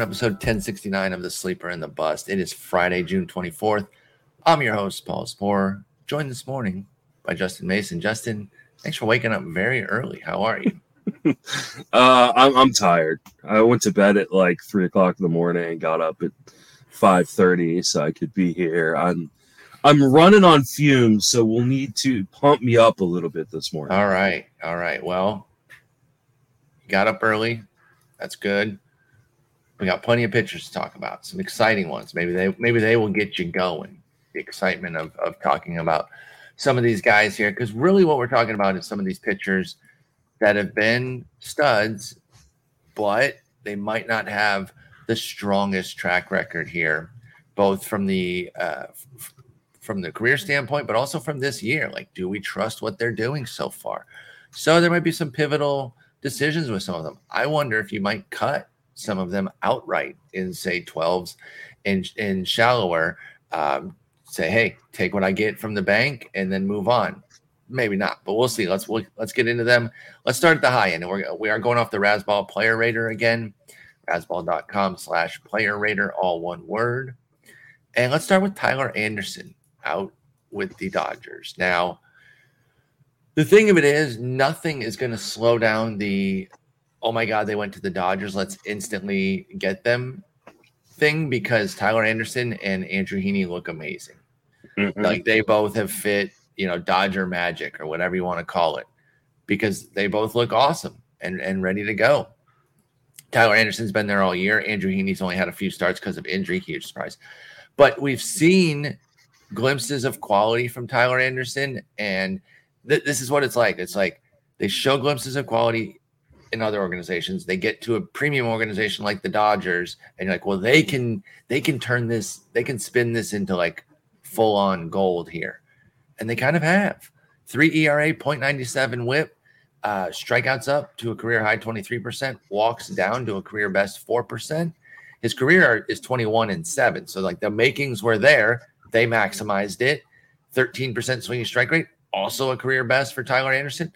Welcome to episode 1069 of The Sleeper and the Bust. It is Friday, June 24th. I'm your host, Paul Sporer, joined this morning by Justin Mason. Justin, thanks for waking up very early. How are you? uh, I'm, I'm tired. I went to bed at like three o'clock in the morning and got up at five thirty so I could be here. I'm I'm running on fumes, so we'll need to pump me up a little bit this morning. All right, all right. Well, got up early. That's good. We got plenty of pictures to talk about. Some exciting ones. Maybe they maybe they will get you going. The excitement of of talking about some of these guys here, because really what we're talking about is some of these pitchers that have been studs, but they might not have the strongest track record here, both from the uh, f- from the career standpoint, but also from this year. Like, do we trust what they're doing so far? So there might be some pivotal decisions with some of them. I wonder if you might cut some of them outright in say 12s and in shallower. Um, say, hey, take what I get from the bank and then move on. Maybe not, but we'll see. Let's we'll, let's get into them. Let's start at the high end, and we're we are going off the Razzball Player Rater again, razzball.com slash Player Rater, all one word. And let's start with Tyler Anderson out with the Dodgers. Now, the thing of it is, nothing is going to slow down the oh my god, they went to the Dodgers. Let's instantly get them thing because Tyler Anderson and Andrew Heaney look amazing. Mm-hmm. Like they both have fit, you know, Dodger magic or whatever you want to call it, because they both look awesome and, and ready to go. Tyler Anderson's been there all year. Andrew Heaney's only had a few starts because of injury, huge surprise. But we've seen glimpses of quality from Tyler Anderson, and th- this is what it's like. It's like they show glimpses of quality in other organizations. They get to a premium organization like the Dodgers, and you're like, well, they can they can turn this, they can spin this into like full on gold here, and they kind of have. Three ERA, 0.97 WHIP, uh, strikeouts up to a career high 23%, walks down to a career best 4%. His career is 21 and 7. So, like the makings were there. They maximized it. 13% swinging strike rate, also a career best for Tyler Anderson.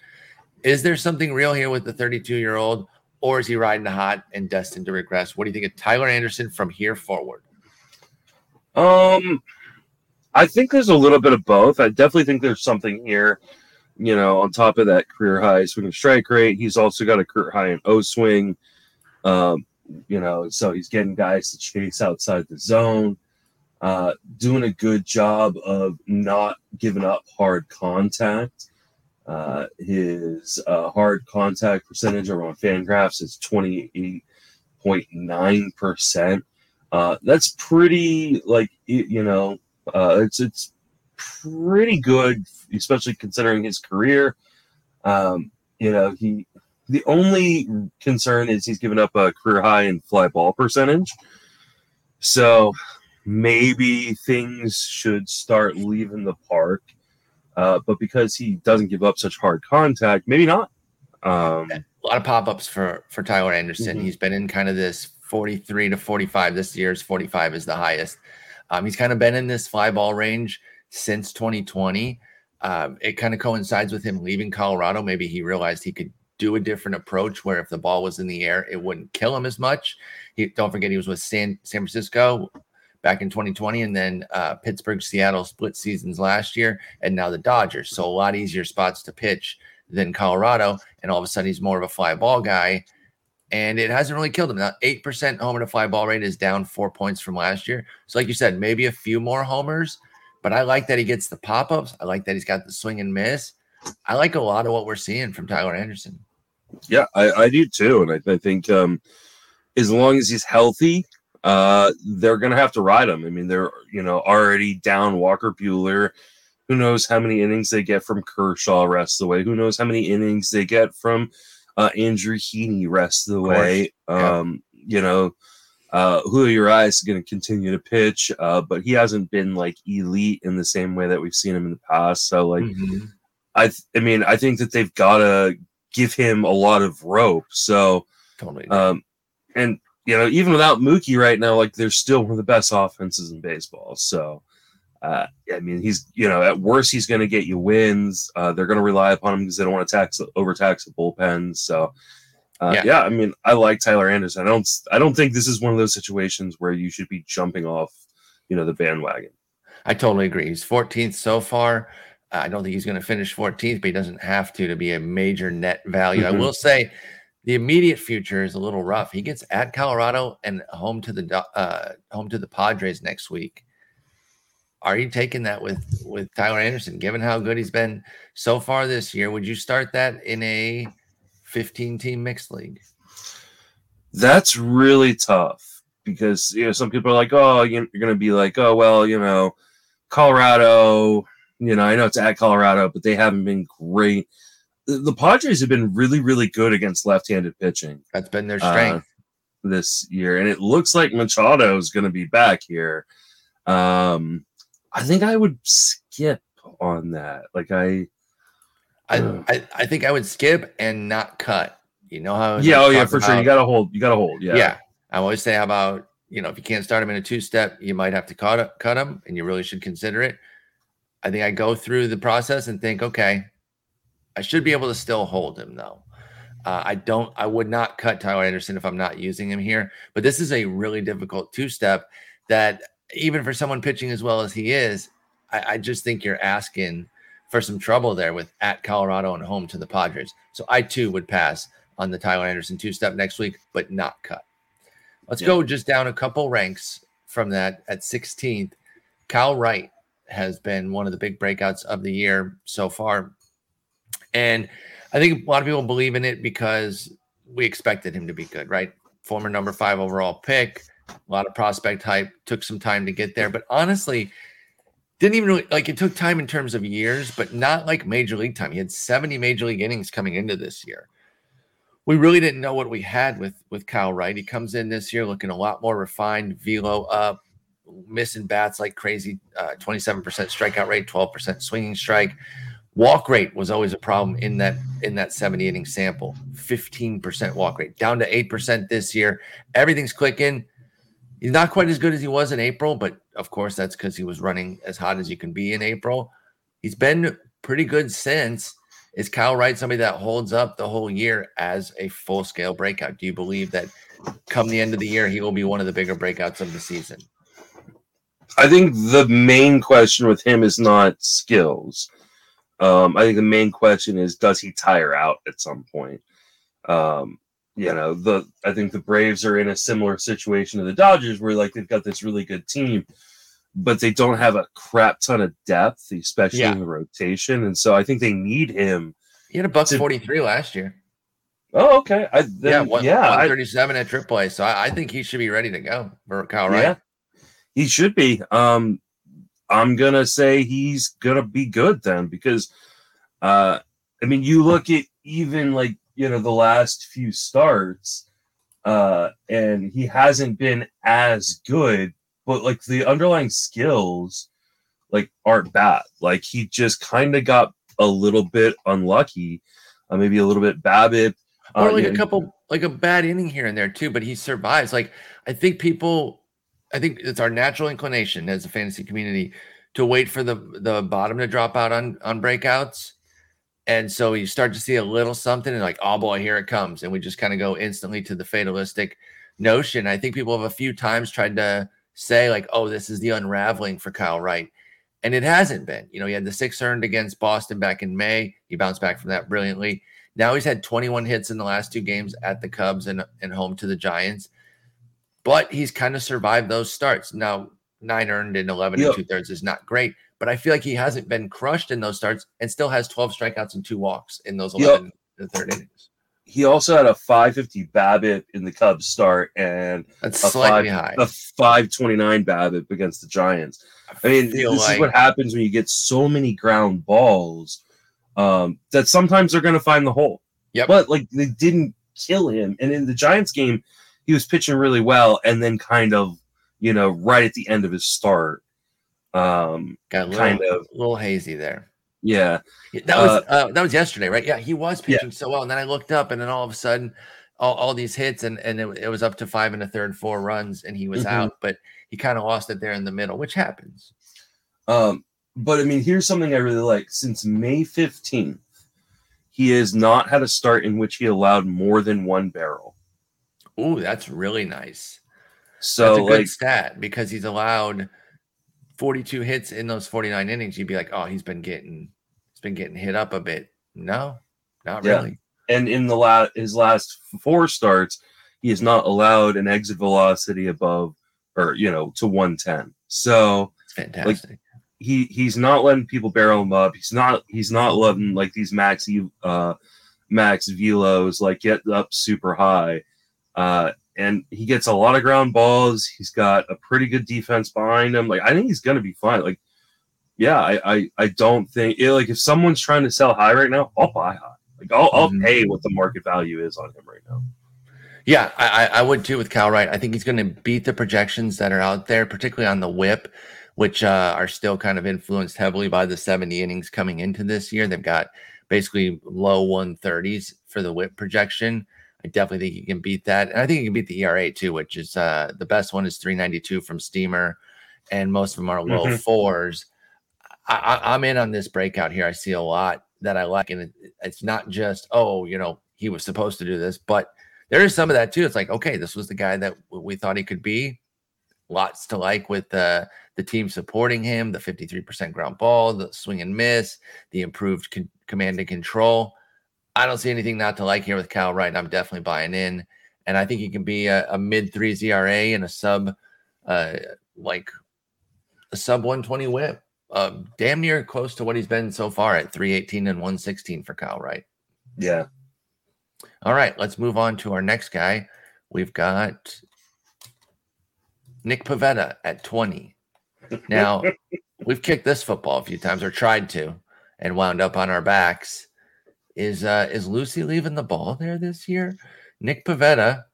Is there something real here with the 32 year old, or is he riding the hot and destined to regress? What do you think of Tyler Anderson from here forward? Um, I think there's a little bit of both. I definitely think there's something here. You know, on top of that career high swing and strike rate, he's also got a career high in O swing. Um, you know, so he's getting guys to chase outside the zone, uh, doing a good job of not giving up hard contact. Uh, his uh, hard contact percentage over on Fangraphs is 28.9%. Uh, that's pretty, like, you know, uh, it's, it's pretty good, especially considering his career. Um, you know, he, the only concern is he's given up a career high in fly ball percentage. So maybe things should start leaving the park uh, but because he doesn't give up such hard contact, maybe not. Um, a lot of pop ups for for Tyler Anderson. Mm-hmm. He's been in kind of this 43 to 45. This year's 45 is the highest. Um, he's kind of been in this fly ball range since 2020. Um, it kind of coincides with him leaving Colorado. Maybe he realized he could do a different approach where if the ball was in the air, it wouldn't kill him as much. He, don't forget he was with San San Francisco back in 2020, and then uh, Pittsburgh, Seattle split seasons last year, and now the Dodgers. So a lot easier spots to pitch than Colorado, and all of a sudden he's more of a fly ball guy, and it hasn't really killed him. Now eight percent homer to fly ball rate is down four points from last year. So like you said, maybe a few more homers, but I like that he gets the pop ups. I like that he's got the swing and miss. I like a lot of what we're seeing from Tyler Anderson. Yeah, I, I do too, and I, I think um, as long as he's healthy, uh, they're going to have to ride him. I mean, they're you know already down Walker Buehler. Who knows how many innings they get from Kershaw rest of the way? Who knows how many innings they get from uh, Andrew Heaney rest of the way? Um, You know, uh, Julio Urias is going to continue to pitch, uh, but he hasn't been like elite in the same way that we've seen him in the past. So, like, mm-hmm. I, th- I mean, I think that they've got to give him a lot of rope. So, totally. Um, and you know, even without Mookie right now, like they're still one of the best offenses in baseball. So, uh, I mean, he's you know, at worst he's going to get you wins. Uh, they're going to rely upon him because they don't want to tax overtax the bullpen. So, Uh, Yeah. yeah. I mean, I like Tyler Anderson. I don't. I don't think this is one of those situations where you should be jumping off, you know, the bandwagon. I totally agree. He's 14th so far. I don't think he's going to finish 14th, but he doesn't have to to be a major net value. I Mhm. will say the immediate future is a little rough. He gets at Colorado and home to the uh, home to the Padres next week. Are you taking that with with Tyler Anderson? Given how good he's been so far this year, would you start that in a 15 team mixed league? That's really tough because you know some people are like, oh, you're going to be like, oh, well, you know, Colorado. You know, I know it's at Colorado, but they haven't been great. The, Padres have been really, really good against left-handed pitching. That's been their uh, strength. this year, and it looks like Machado is going to be back here. Um, I think I would skip on that. Like I, I, uh, I I think I would skip and not cut. You know how yeah, oh yeah, for sure. You got to hold. You got to hold. Yeah, Yeah. I always say, how about you know, if you can't start him in a two step, you might have to cut cut him, and you really should consider it. I think I go through the process and think, okay, I should be able to still hold him though. Uh, I don't. I would not cut Tyler Anderson if I'm not using him here. But this is a really difficult two step that even for someone pitching as well as he is, I, I just think you're asking for some trouble there with at Colorado and home to the Padres. So I too would pass on the Tyler Anderson two step next week, but not cut. Let's Yeah. go just down a couple ranks from that at 16th. Kyle Wright has been one of the big breakouts of the year so far. And I think a lot of people believe in it because we expected him to be good, right? Former number five overall pick, a lot of prospect hype, took some time to get there. But honestly, didn't even really like it took time in terms of years, but not like major league time. He had 70 major league innings coming into this year. We really didn't know what we had with with Kyle Wright. He comes in this year looking a lot more refined, velo up, missing bats like crazy, uh, 27% strikeout rate, 12% swinging strike. Walk rate was always a problem in that in that 70 inning sample. 15% walk rate, down to 8% this year. Everything's clicking. He's not quite as good as he was in April, but of course that's because he was running as hot as you can be in April. He's been pretty good since. Is Kyle Wright somebody that holds up the whole year as a full scale breakout? Do you believe that come the end of the year he will be one of the bigger breakouts of the season? I think the main question with him is not skills. Um, I think the main question is does he tire out at some point? Um, you know, the I think the Braves are in a similar situation to the Dodgers, where like they've got this really good team, but they don't have a crap ton of depth, especially Yeah. in the rotation, and so I think they need him. He had a buck To- 43 last year. Oh, okay. I, yeah, one, yeah, I- 137 at AAA. So I, I think he should be ready to go for Kyle Wright. Yeah, he should be. Um, I'm gonna say he's gonna be good then because, uh, I mean, you look at even like you know the last few starts, uh, and he hasn't been as good, but like the underlying skills, like aren't bad. Like he just kind of got a little bit unlucky, uh, maybe a little bit BABIP. or uh, like you a couple like a bad inning here and there too but he survives like i think people i think it's our natural inclination as a fantasy community to wait for the the bottom to drop out on on breakouts. And so you start to see a little something and like oh boy here it comes. And we just kind of go instantly to the fatalistic notion. I think people have a few times tried to say like oh this is the unraveling for kyle wright. And it hasn't been. You know he had the six earned against boston back in may. He bounced back from that brilliantly. Now he's had 21 hits in the last two games at the Cubs and, and home to the Giants, but he's kind of survived those starts. Now, nine earned in 11 Yep. and two thirds is not great, but I feel like he hasn't been crushed in those starts and still has 12 strikeouts and two walks in those Yep. 11 and the third innings. he also had a 550 BABIP in the Cubs start and That's a slightly five, high. a 529 BABIP against the Giants. I mean, feel this like- is what happens when you get so many ground balls um, that sometimes they're going to find the hole. Yep. But like they didn't kill him, and in the Giants game, he was pitching really well, and then kind of, you know, right at the end of his start, um, Got little, kind of, a little hazy there. yeah, Yeah, That was uh, that was yesterday, right? Yeah, he was Yeah. pitching so well, and then I looked up, and then all of a sudden, all, all these hits, and and it, it was up to five and a third, four runs, and he was Mhm. out. But he kind of lost it there in the middle, which happens. Um, but I mean, here's something I really like. Since May 15th, he has not had a start in which he allowed more than one barrel. Ooh, that's really nice. So that's a good like stat because he's allowed 42 hits in those 49 innings. You'd be like, oh, he's been getting he's been getting hit up a bit. No, not Yeah. really. and in the last his last four starts, he has not allowed an exit velocity above or you know to 110. So It's fantastic. he he's not letting people barrel him up. He's not he's not letting like these max uh max velos like get up super high. Uh and he gets a lot of ground balls. He's got a pretty good defense behind him. Like I think he's gonna be fine. Like yeah, I I, I don't think yeah, like if someone's trying to sell high right now, I'll buy high. Like I'll, I'll Mhm. pay what the market value is on him right now. Yeah, I, I I would too with Cal Wright. I think he's going to beat the projections that are out there, particularly on the whip, which uh, are still kind of influenced heavily by the 70 innings coming into this year. They've got basically low 130s for the whip projection. I definitely think he can beat that. And I think he can beat the ERA too, which is uh, the best one is 392 from Steamer, and most of them are low Mhm. fours. I, I, I'm in on this breakout here. I see a lot that I like, and it, it's not just, oh, you know, he was supposed to do this, but there is some of that too. It's like, okay, this was the guy that we thought he could be. Lots to like with uh, the team supporting him, the 53% ground ball, the swing and miss, the improved con- command and control. I don't see anything not to like here with Cal Wright. I'm definitely buying in. And I think he can be a, a mid three ERA and a sub, uh, like a sub 120 whip. Uh, damn near close to what he's been so far at 318 and 116 for Cal Wright. Yeah. All right, let's move on to our next guy. We've got Nick Pivetta at 20. Now, we've kicked this football a few times or tried to and wound up on our backs. Is uh is Lucy leaving the ball there this year? Nick Pivetta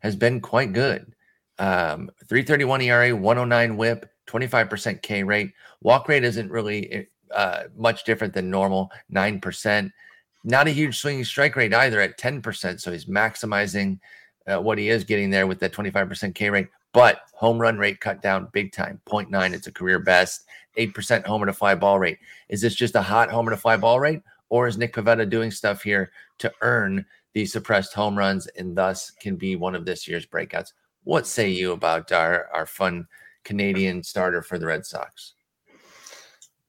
has been quite good. Um 331 ERA, 109 whip, 25% K rate. Walk rate isn't really uh much different than normal, 9% not a huge swinging strike rate either at 10%. So he's maximizing uh, what he is getting there with that 25% K rate. But home run rate cut down big time 0.9. It's a career best. 8% homer to fly ball rate. Is this just a hot homer to fly ball rate? Or is Nick Pivetta doing stuff here to earn these suppressed home runs and thus can be one of this year's breakouts? What say you about our, our fun Canadian starter for the Red Sox?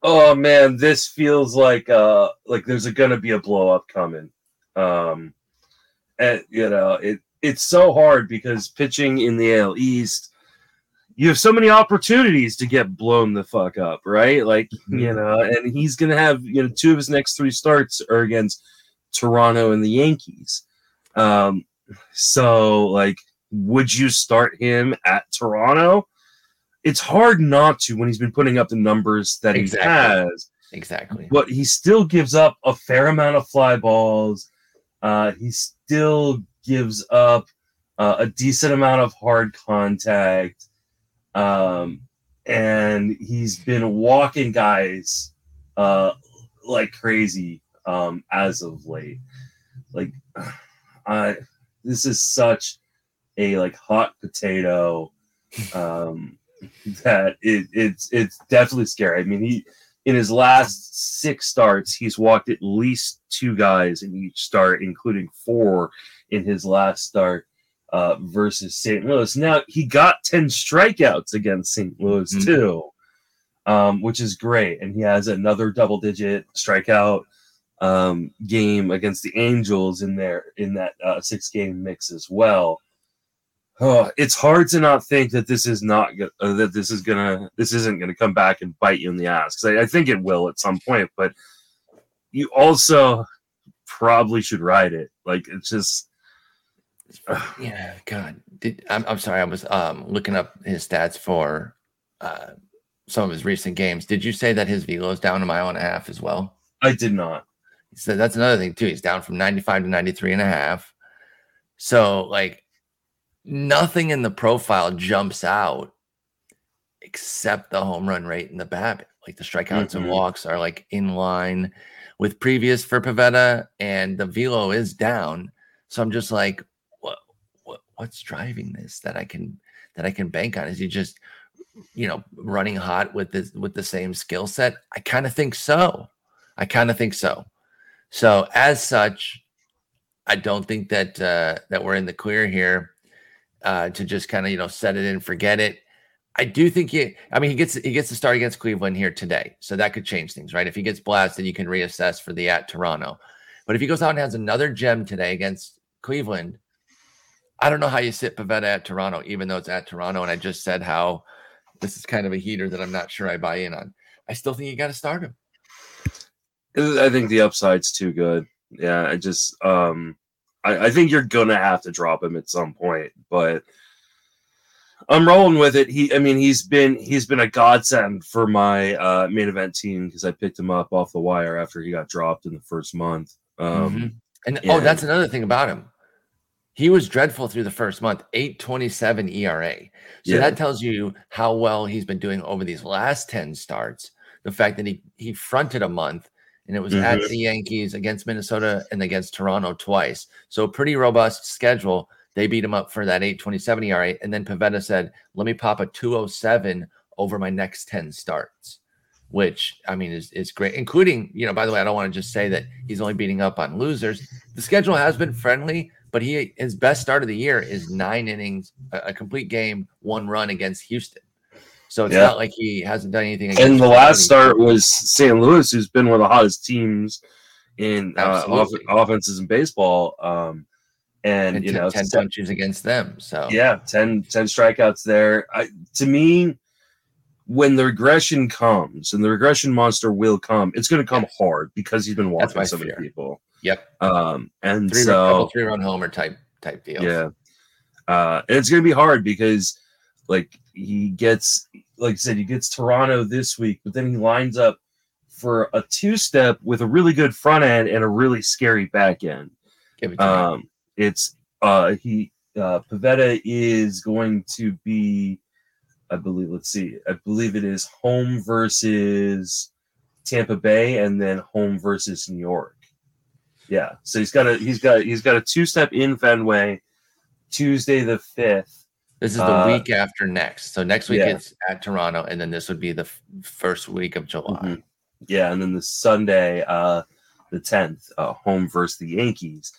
Oh man, this feels like uh like there's a, gonna be a blow up coming. Um and you know, it it's so hard because pitching in the AL East, you have so many opportunities to get blown the fuck up, right? Like, you know, and he's gonna have, you know, two of his next three starts are against Toronto and the Yankees. Um so like would you start him at Toronto? It's hard not to when he's been putting up the numbers that Exactly. he has Exactly. but he still gives up a fair amount of fly balls. Uh, he still gives up uh, a decent amount of hard contact. Um, and he's been walking guys uh, like crazy um, as of late. Like, I this is such a like hot potato um, that it, it's it's definitely scary. I mean, he in his last six starts, he's walked at least two guys in each start, including four in his last start uh, versus St. Louis. Now he got ten strikeouts against St. Louis Mhm. too, um, which is great, and he has another double-digit strikeout um, game against the Angels in there in that uh, six-game mix as well. Oh, it's hard to not think that this is not uh, that this is gonna this isn't gonna come back and bite you in the ass because I, I think it will at some point, but you also probably should ride it. Like it's just Yeah, God. Did I'm, I'm sorry, I was um looking up his stats for uh some of his recent games. Did you say that his velo is down a mile and a half as well? I did not. So that's another thing too. He's down from 95 to 93 and a half. So like nothing in the profile jumps out except the home run rate and the BABIP. Like the strikeouts and Mhm. walks are like in line with previous for Pivetta, and the velo is down. So I'm just like, what's driving this that I can that I can bank on? Is he just you know running hot with this with the same skill set? I kind of think so. I kind of think so. So as such, I don't think that uh, that we're in the clear here uh, to just kind of you know set it and forget it. I do think he. I mean, he gets he gets to start against Cleveland here today, so that could change things, right? If he gets blasted, you can reassess for the at Toronto. But if he goes out and has another gem today against Cleveland, I don't know how you sit Pivetta at Toronto, even though it's at Toronto. And I just said how this is kind of a heater that I'm not sure I buy in on. I still think you got to start him. I think the upside's too good. Yeah, I just um I, I think you're gonna have to drop him at some point, but I'm rolling with it. He I mean he's been he's been a godsend for my uh main event team because I picked him up off the wire after he got dropped in the first month. Um mm-hmm. and, and oh that's another thing about him. He was dreadful through the first month, 827 ERA. So yeah. that tells you how well he's been doing over these last 10 starts. The fact that he he fronted a month and it was mm-hmm. at the Yankees against Minnesota and against Toronto twice. So a pretty robust schedule. They beat him up for that 827 ERA. And then Pivetta said, let me pop a 207 over my next 10 starts, which I mean is, is great, including, you know, by the way, I don't want to just say that he's only beating up on losers. The schedule has been friendly, but he his best start of the year is nine innings, a, complete game, one run against Houston. So it's yeah. not like he hasn't done anything. And the last start was St. Louis, who's been one of the hottest teams in uh, off- offenses in baseball. Um, and, and you know, 10 punches against them. So yeah, 10, 10 strikeouts there. I, to me, when the regression comes, and the regression monster will come, it's going to come hard because he's been walking so many people. Yep. Um, and three so run, three run homer type type deal. Yeah. Uh, and it's going to be hard because like he gets, like I said, he gets Toronto this week, but then he lines up for a two step with a really good front end and a really scary back end. It um, it's uh, he uh, Pivetta is going to be, I believe. Let's see, I believe it is home versus Tampa Bay, and then home versus New York. Yeah, so he's got a he's got he's got a two step in Fenway, Tuesday the fifth, this is the uh, week after next. So next week yeah. it's at Toronto, and then this would be the f- first week of July. Mm-hmm. Yeah, and then the Sunday, uh, the tenth, uh, home versus the Yankees.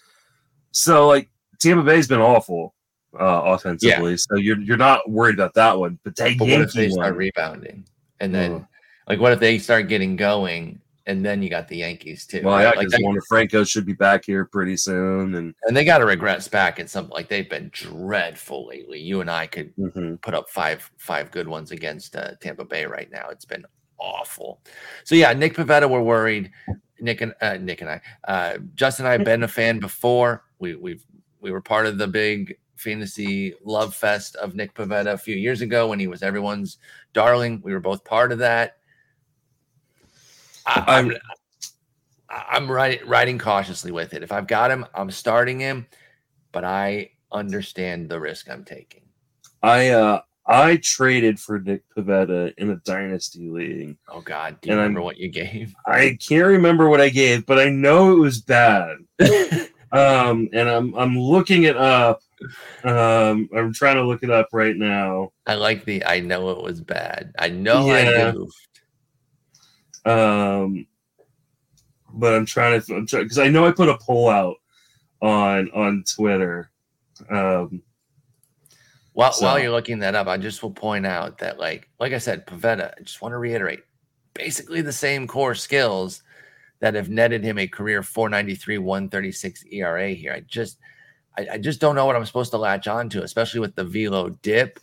So like Tampa Bay's been awful uh, offensively, yeah. so you're you're not worried about that one. But, that but what if they start rebounding, and then like what if they start getting going and then you got the Yankees too. Well, right? yeah, because like Wander Franco should be back here pretty soon, and and they got to regress back in something like they've been dreadful lately. You and I could mm-hmm. put up five five good ones against uh, Tampa Bay right now. It's been awful. So yeah, Nick Pivetta, we're worried. Nick and uh, Nick and I, uh, Justin and I have been a fan before. We we've we were part of the big fantasy love fest of Nick Pivetta a few years ago when he was everyone's darling. We were both part of that. I, am I'm, I'm riding, riding cautiously with it. If I've got him, I'm starting him, but I understand the risk I'm taking. I uh I traded for Nick Pivetta in a dynasty league. Oh God, do you remember I'm, what you gave? I can't remember what I gave, but I know it was bad. um, and I'm I'm looking it up. Um, I'm trying to look it up right now. I like the I know it was bad. I know yeah. I goofed. Um, but I'm trying to because I know I put a poll out on on Twitter. Um, while so. while you're looking that up, I just will point out that like like I said, Pivetta. I just want to reiterate, basically the same core skills that have netted him a career 493 136 ERA here. I just I, I just don't know what I'm supposed to latch on to, especially with the velo dip.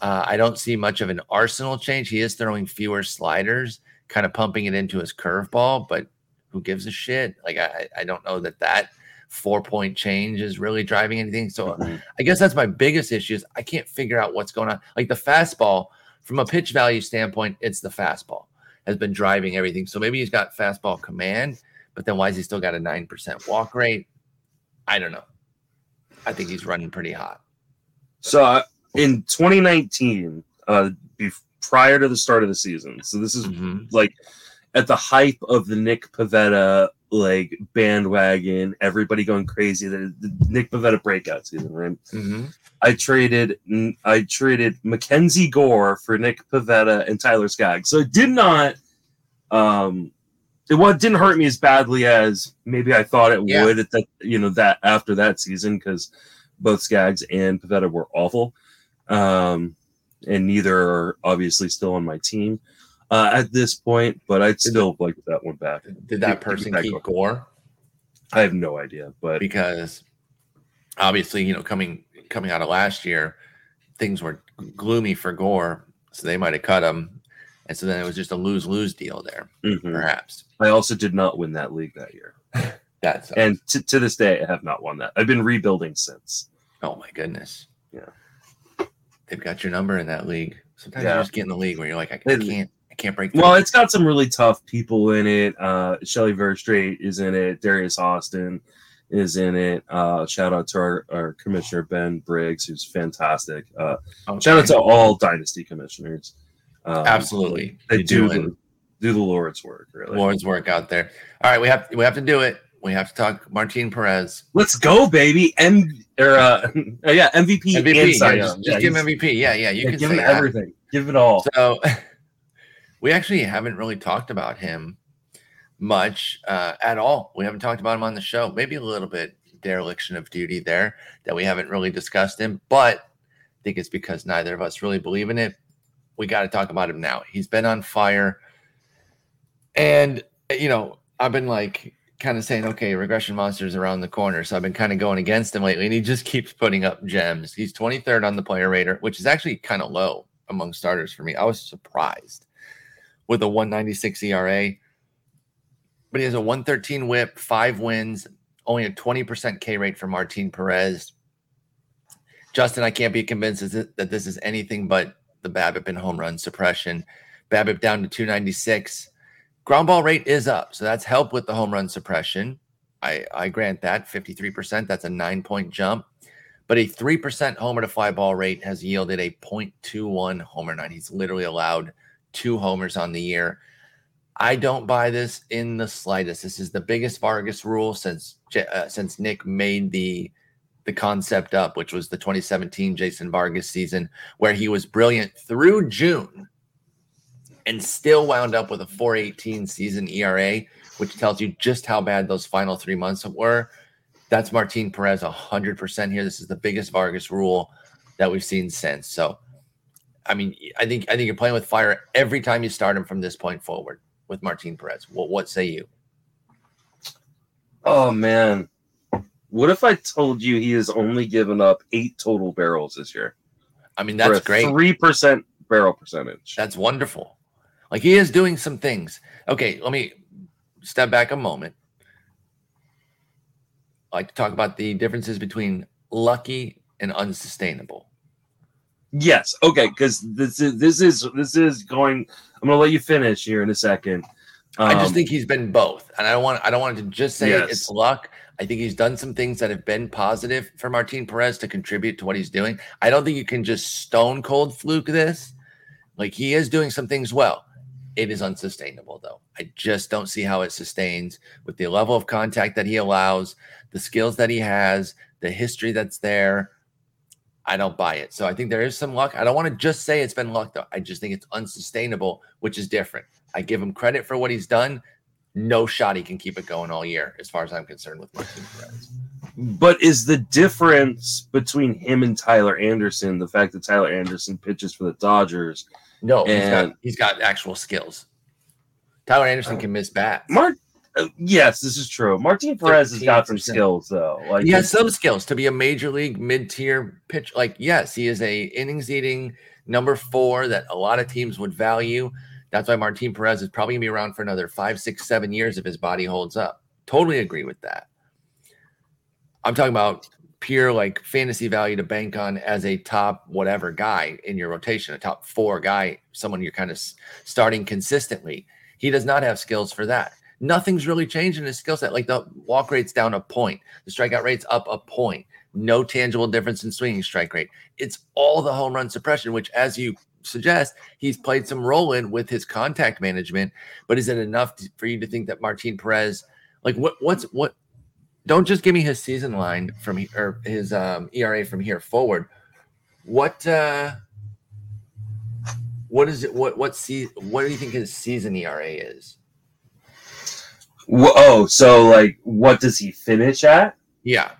Uh, I don't see much of an arsenal change. He is throwing fewer sliders kind of pumping it into his curveball, but who gives a shit? Like I, I don't know that that four point change is really driving anything. So mm-hmm. I guess that's my biggest issue is I can't figure out what's going on. Like the fastball, from a pitch value standpoint, it's the fastball has been driving everything. So maybe he's got fastball command, but then why has he still got a nine percent walk rate? I don't know. I think he's running pretty hot. So uh, in 2019, uh, before prior to the start of the season. So this is mm-hmm. like at the hype of the Nick Pivetta like bandwagon, everybody going crazy. The, the Nick Pivetta breakout season, right? Mm-hmm. I traded I traded Mackenzie Gore for Nick Pivetta and Tyler Skaggs. So it did not um it it didn't hurt me as badly as maybe I thought it Yeah. would at that you know that after that season because both Skaggs and Pivetta were awful, um, and neither are obviously still on my team uh, at this point. But I'd still like that one back. Did that person that keep go. Gore? I have no idea, but Because obviously, you know, coming coming out of last year, things were gloomy for Gore, so they might have cut him, and so then it was just a lose lose deal there, mhm. perhaps. I also did not win that league that year, That's and to to this day I have not won that. I've been rebuilding since. oh my goodness. They've got your number in that league. Sometimes Yeah. you just get in the league where you're like, I, I can't, I can't break. Well, it's got some really tough people in it. Uh, Shelly Verougstraete is in it. Darius Austin is in it. Uh, shout out to our, our commissioner Ben Briggs, who's fantastic. Uh, Okay. shout out to all dynasty commissioners. Um, absolutely. they You're do doing the, do the Lord's work. Really. Lord's work out there. All right, we have we have to do it. We have to talk Martin Perez. Let's go, baby! M or uh, yeah, MVP, MVP. yeah, Young. just Yeah, give him MVP. Yeah, yeah, you yeah, can give say him that. everything. Give it all. So we actually haven't really talked about him much uh, at all. We haven't talked about him on the show. Maybe a little bit dereliction of duty there that we haven't really discussed him, but I think it's because neither of us really believe in it. We got to talk about him now. He's been on fire. And, you know, I've been like kind of saying, okay, regression monsters around the corner. So I've been kind of going against him lately, and he just keeps putting up gems. He's 23rd on the player rater, which is actually kind of low among starters for me. I was surprised with a 196 ERA, but he has a 113 whip, five wins, only a 20% K rate for Martin Perez. Justin, I can't be convinced that this is anything but the BABIP and home run suppression. BABIP down to 296. Ground ball rate is up, so that's help with the home run suppression. I, I grant that 53%. That's a nine point jump. But a 3% homer to fly ball rate has yielded a 0.21 homer night. He's literally allowed two homers on the year. I don't buy this in the slightest. This is the biggest Vargas rule since uh, since Nick made the the concept up, which was the 2017 Jason Vargas season, where he was brilliant through June and still wound up with a 418 season ERA, which tells you just how bad those final three months were. That's Martin Perez 100% here. This is the biggest Vargas rule that we've seen since. So, I mean, I think I think you're playing with fire every time you start him from this point forward with Martin Perez. What what say you? Oh man, what if I told you he has only given up eight total barrels this year? I mean, that's great. Three percent barrel percentage. That's wonderful. Like he is doing some things. Okay, let me step back a moment. I like to talk about the differences between lucky and unsustainable. Yes. Okay. Because this is this is this is going. I'm gonna let you finish here in a second. I just Um, think he's been both, and I don't want I don't want to just say Yes. it's luck. I think he's done some things that have been positive for Martin Perez to contribute to what he's doing. I don't think you can just stone cold fluke this. Like he is doing some things well. It is unsustainable though. I just don't see how it sustains with the level of contact that he allows, the skills that he has, the history that's there. I don't buy it. So I think there is some luck. I don't want to just say it's been luck though. I just think it's unsustainable, which is different. I give him credit for what he's done. No shot he can keep it going all year, as far as I'm concerned with Martin Perez. But is the difference between him and Tyler Anderson the fact that Tyler Anderson pitches for the Dodgers? No, he's got he's got actual skills. Tyler Anderson can miss bats. Mark. uh, yes, this is true. Martin Perez has got some skills though. Like he has some skills to be a major league mid-tier pitch. Like, yes, he is a innings eating number four that a lot of teams would value. That's why Martin Perez is probably gonna be around for another five, six, seven years if his body holds up. Totally agree with that. I'm talking about pure like fantasy value to bank on as a top whatever guy in your rotation, a top four guy, someone you're kind of starting consistently. He does not have skills for that. Nothing's really changed in his skill set. Like the walk rate's down a point, the strikeout rate's up a point. No tangible difference in swinging strike rate. It's all the home run suppression, which, as you suggest, he's played some role in with his contact management. But is it enough to, for you to think that Martin Perez, like what, what's what? Don't just give me his season line from he- or his um, ERA from here forward. What uh what is it? What what see? What do you think his season ERA is? Wh- Oh, so like, what does he finish at? Yeah.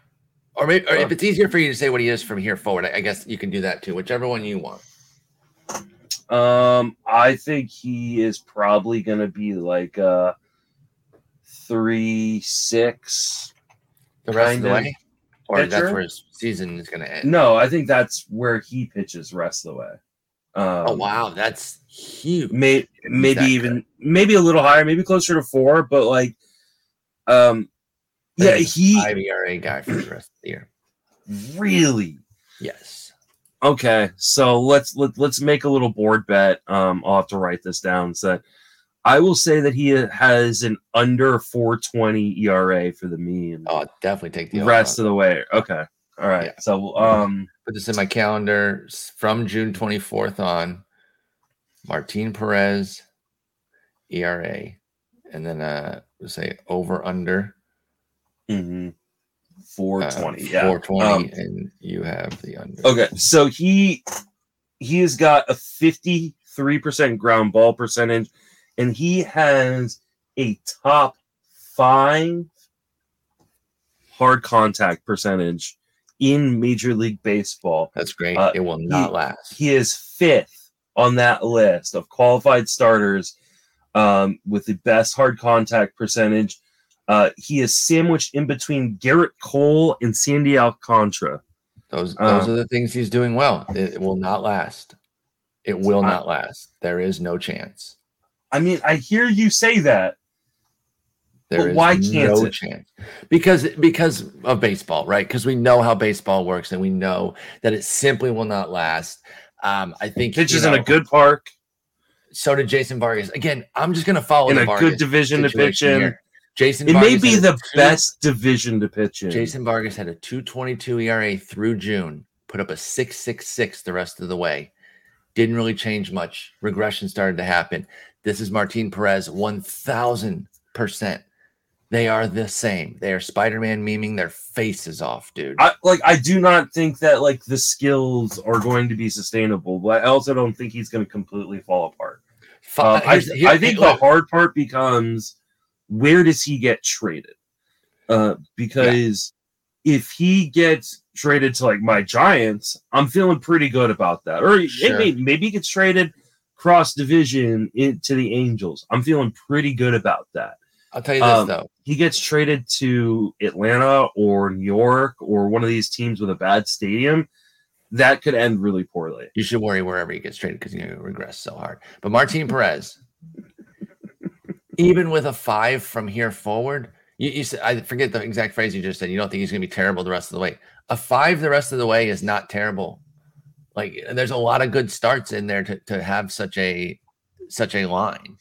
Or maybe or if Uh. it's easier for you to say what he is from here forward, I, I guess you can do that too, whichever one you want. Um, I think he is probably gonna be like uh three six. The rest of the way? Or that's where his season is gonna end. No, I think that's where he pitches rest of the way. Um, Oh wow, that's huge. may, maybe that even maybe a little higher, maybe closer to four, but like, um, yeah, He's a he five ERA guy for the rest of the year. really Yes. okay. So let's let, let's make a little board bet. Um, I'll have to write this down. So I will say that he has an under four twenty ERA for the mean. Oh, definitely take the rest of the way. Okay, all right. Yeah. So um, Put this in my calendar from June 24th on. Martin Perez, ERA, and then uh, we'll say over under four uh, yeah, 420, Um, and you have the under. Okay, so he he has got a fifty three percent ground ball percentage, and he has a top five hard contact percentage in Major League Baseball. That's great. Uh, it will not he- last. He is fifth on that list of qualified starters um, with the best hard contact percentage. Uh, he is sandwiched in between Gerrit Cole and Sandy Alcantara. Those those um, are the things he's doing well. It, it will not last. It will I- not last. There is no chance. I mean, I hear you say that. There But is why can't no it? chance because because of baseball, right? Because we know how baseball works, and we know that it simply will not last. Um, I think you Pitches in a good park, So did Jason Vargas. Again, I'm just gonna follow in a Vargas good division to pitch in. here. Jason, It may be the two- best division to pitch in. Jason Vargas had a 222 ERA through June, put up a 666 the rest of the way. Didn't really change much. Regression started to happen. This is Martin Perez, 1000%. They are the same. They are Spider Man memeing their faces off, dude. I like. I do not think that like the skills are going to be sustainable, but I also don't think he's going to completely fall apart. Uh, I, I think the hard part becomes where does he get traded? Uh, because if he gets traded to like my Giants, I'm feeling pretty good about that. Or Sure. maybe maybe he gets traded cross division into the Angels. I'm feeling pretty good about that. I'll tell you this, um, though. He gets traded to Atlanta or New York or one of these teams with a bad stadium. That could end really poorly. You should worry wherever he gets traded because you're going to regress so hard. But Martin Perez, even with a five from here forward, you, you said, I forget the exact phrase you just said. You don't think he's going to be terrible the rest of the way. A five the rest of the way is not terrible. Like uh, there's a lot of good starts in there to, to have such a such a line.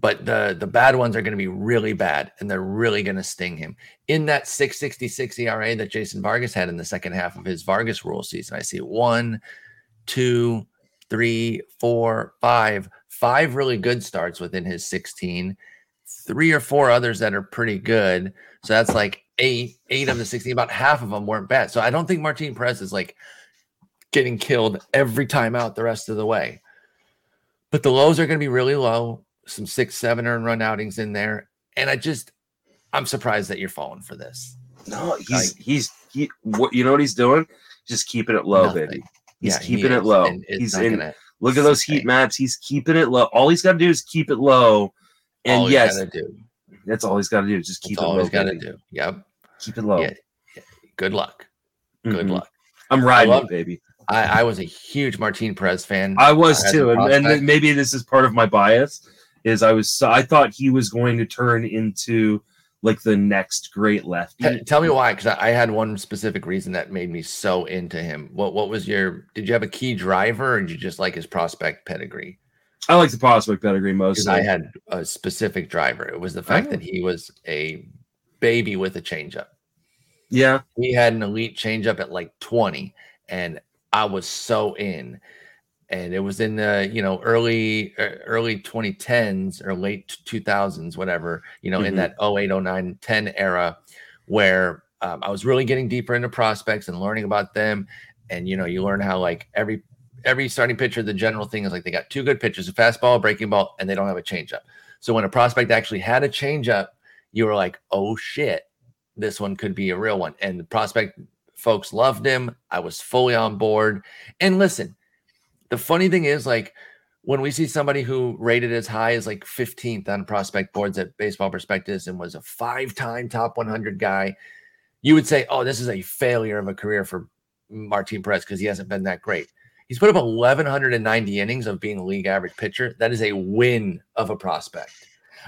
But the the bad ones are going to be really bad and they're really going to sting him. In that 666 ERA that Jason Vargas had in the second half of his Vargas rule season, I see one, two, three, four, five, five really good starts within his 16, three or four others that are pretty good. So that's like eight, eight of the 16, about half of them weren't bad. So I don't think Martin Perez is like getting killed every time out the rest of the way. But the lows are going to be really low, some six, seven earned run outings in there. And I just, I'm surprised that you're falling for this. No, he's he's he. What you know what he's doing? Just keeping it low, Nothing. baby. He's he keeping it low. He's in. gonna- Look at those heat maps. He's keeping it low. All he's got to do is keep it low. And all yes, that's all he's got to do. Just That's keep it all low. he's got to do. Yep. Keep it low. Yeah. Good luck. Good Mhm. luck. I'm riding love it, baby. I, I was a huge Martin Perez fan. I was as too, and, and maybe this is part of my bias. Is I was I thought he was going to turn into like the next great lefty. T- tell me why, because I, I had one specific reason that made me so into him. What What was your? Did you have a key driver, or did you just like his prospect pedigree? I like the prospect pedigree Because mostly. I had a specific driver. It was the fact Oh. that he was a baby with a changeup. yeah, He had an elite changeup at like twenty, and I was so in. And it was in the you know early uh, early 2010s or late 2000s, whatever you know, in Mhm. that 08, 09, 10 era, where um, I was really getting deeper into prospects and learning about them. And you know, you learn how like every every starting pitcher, the general thing is like they got two good pitchers, a fastball, a breaking ball, and they don't have a changeup. So when a prospect actually had a changeup, you were like, oh shit, this one could be a real one. And the prospect folks loved him. I was fully on board. And listen, the funny thing is, like, when we see somebody who rated as high as like 15th on prospect boards at Baseball Prospectus and was a five time top 100 guy, you would say, oh, this is a failure of a career for Martin Perez because he hasn't been that great. He's put up 1,190 innings of being a league average pitcher. That is a win of a prospect.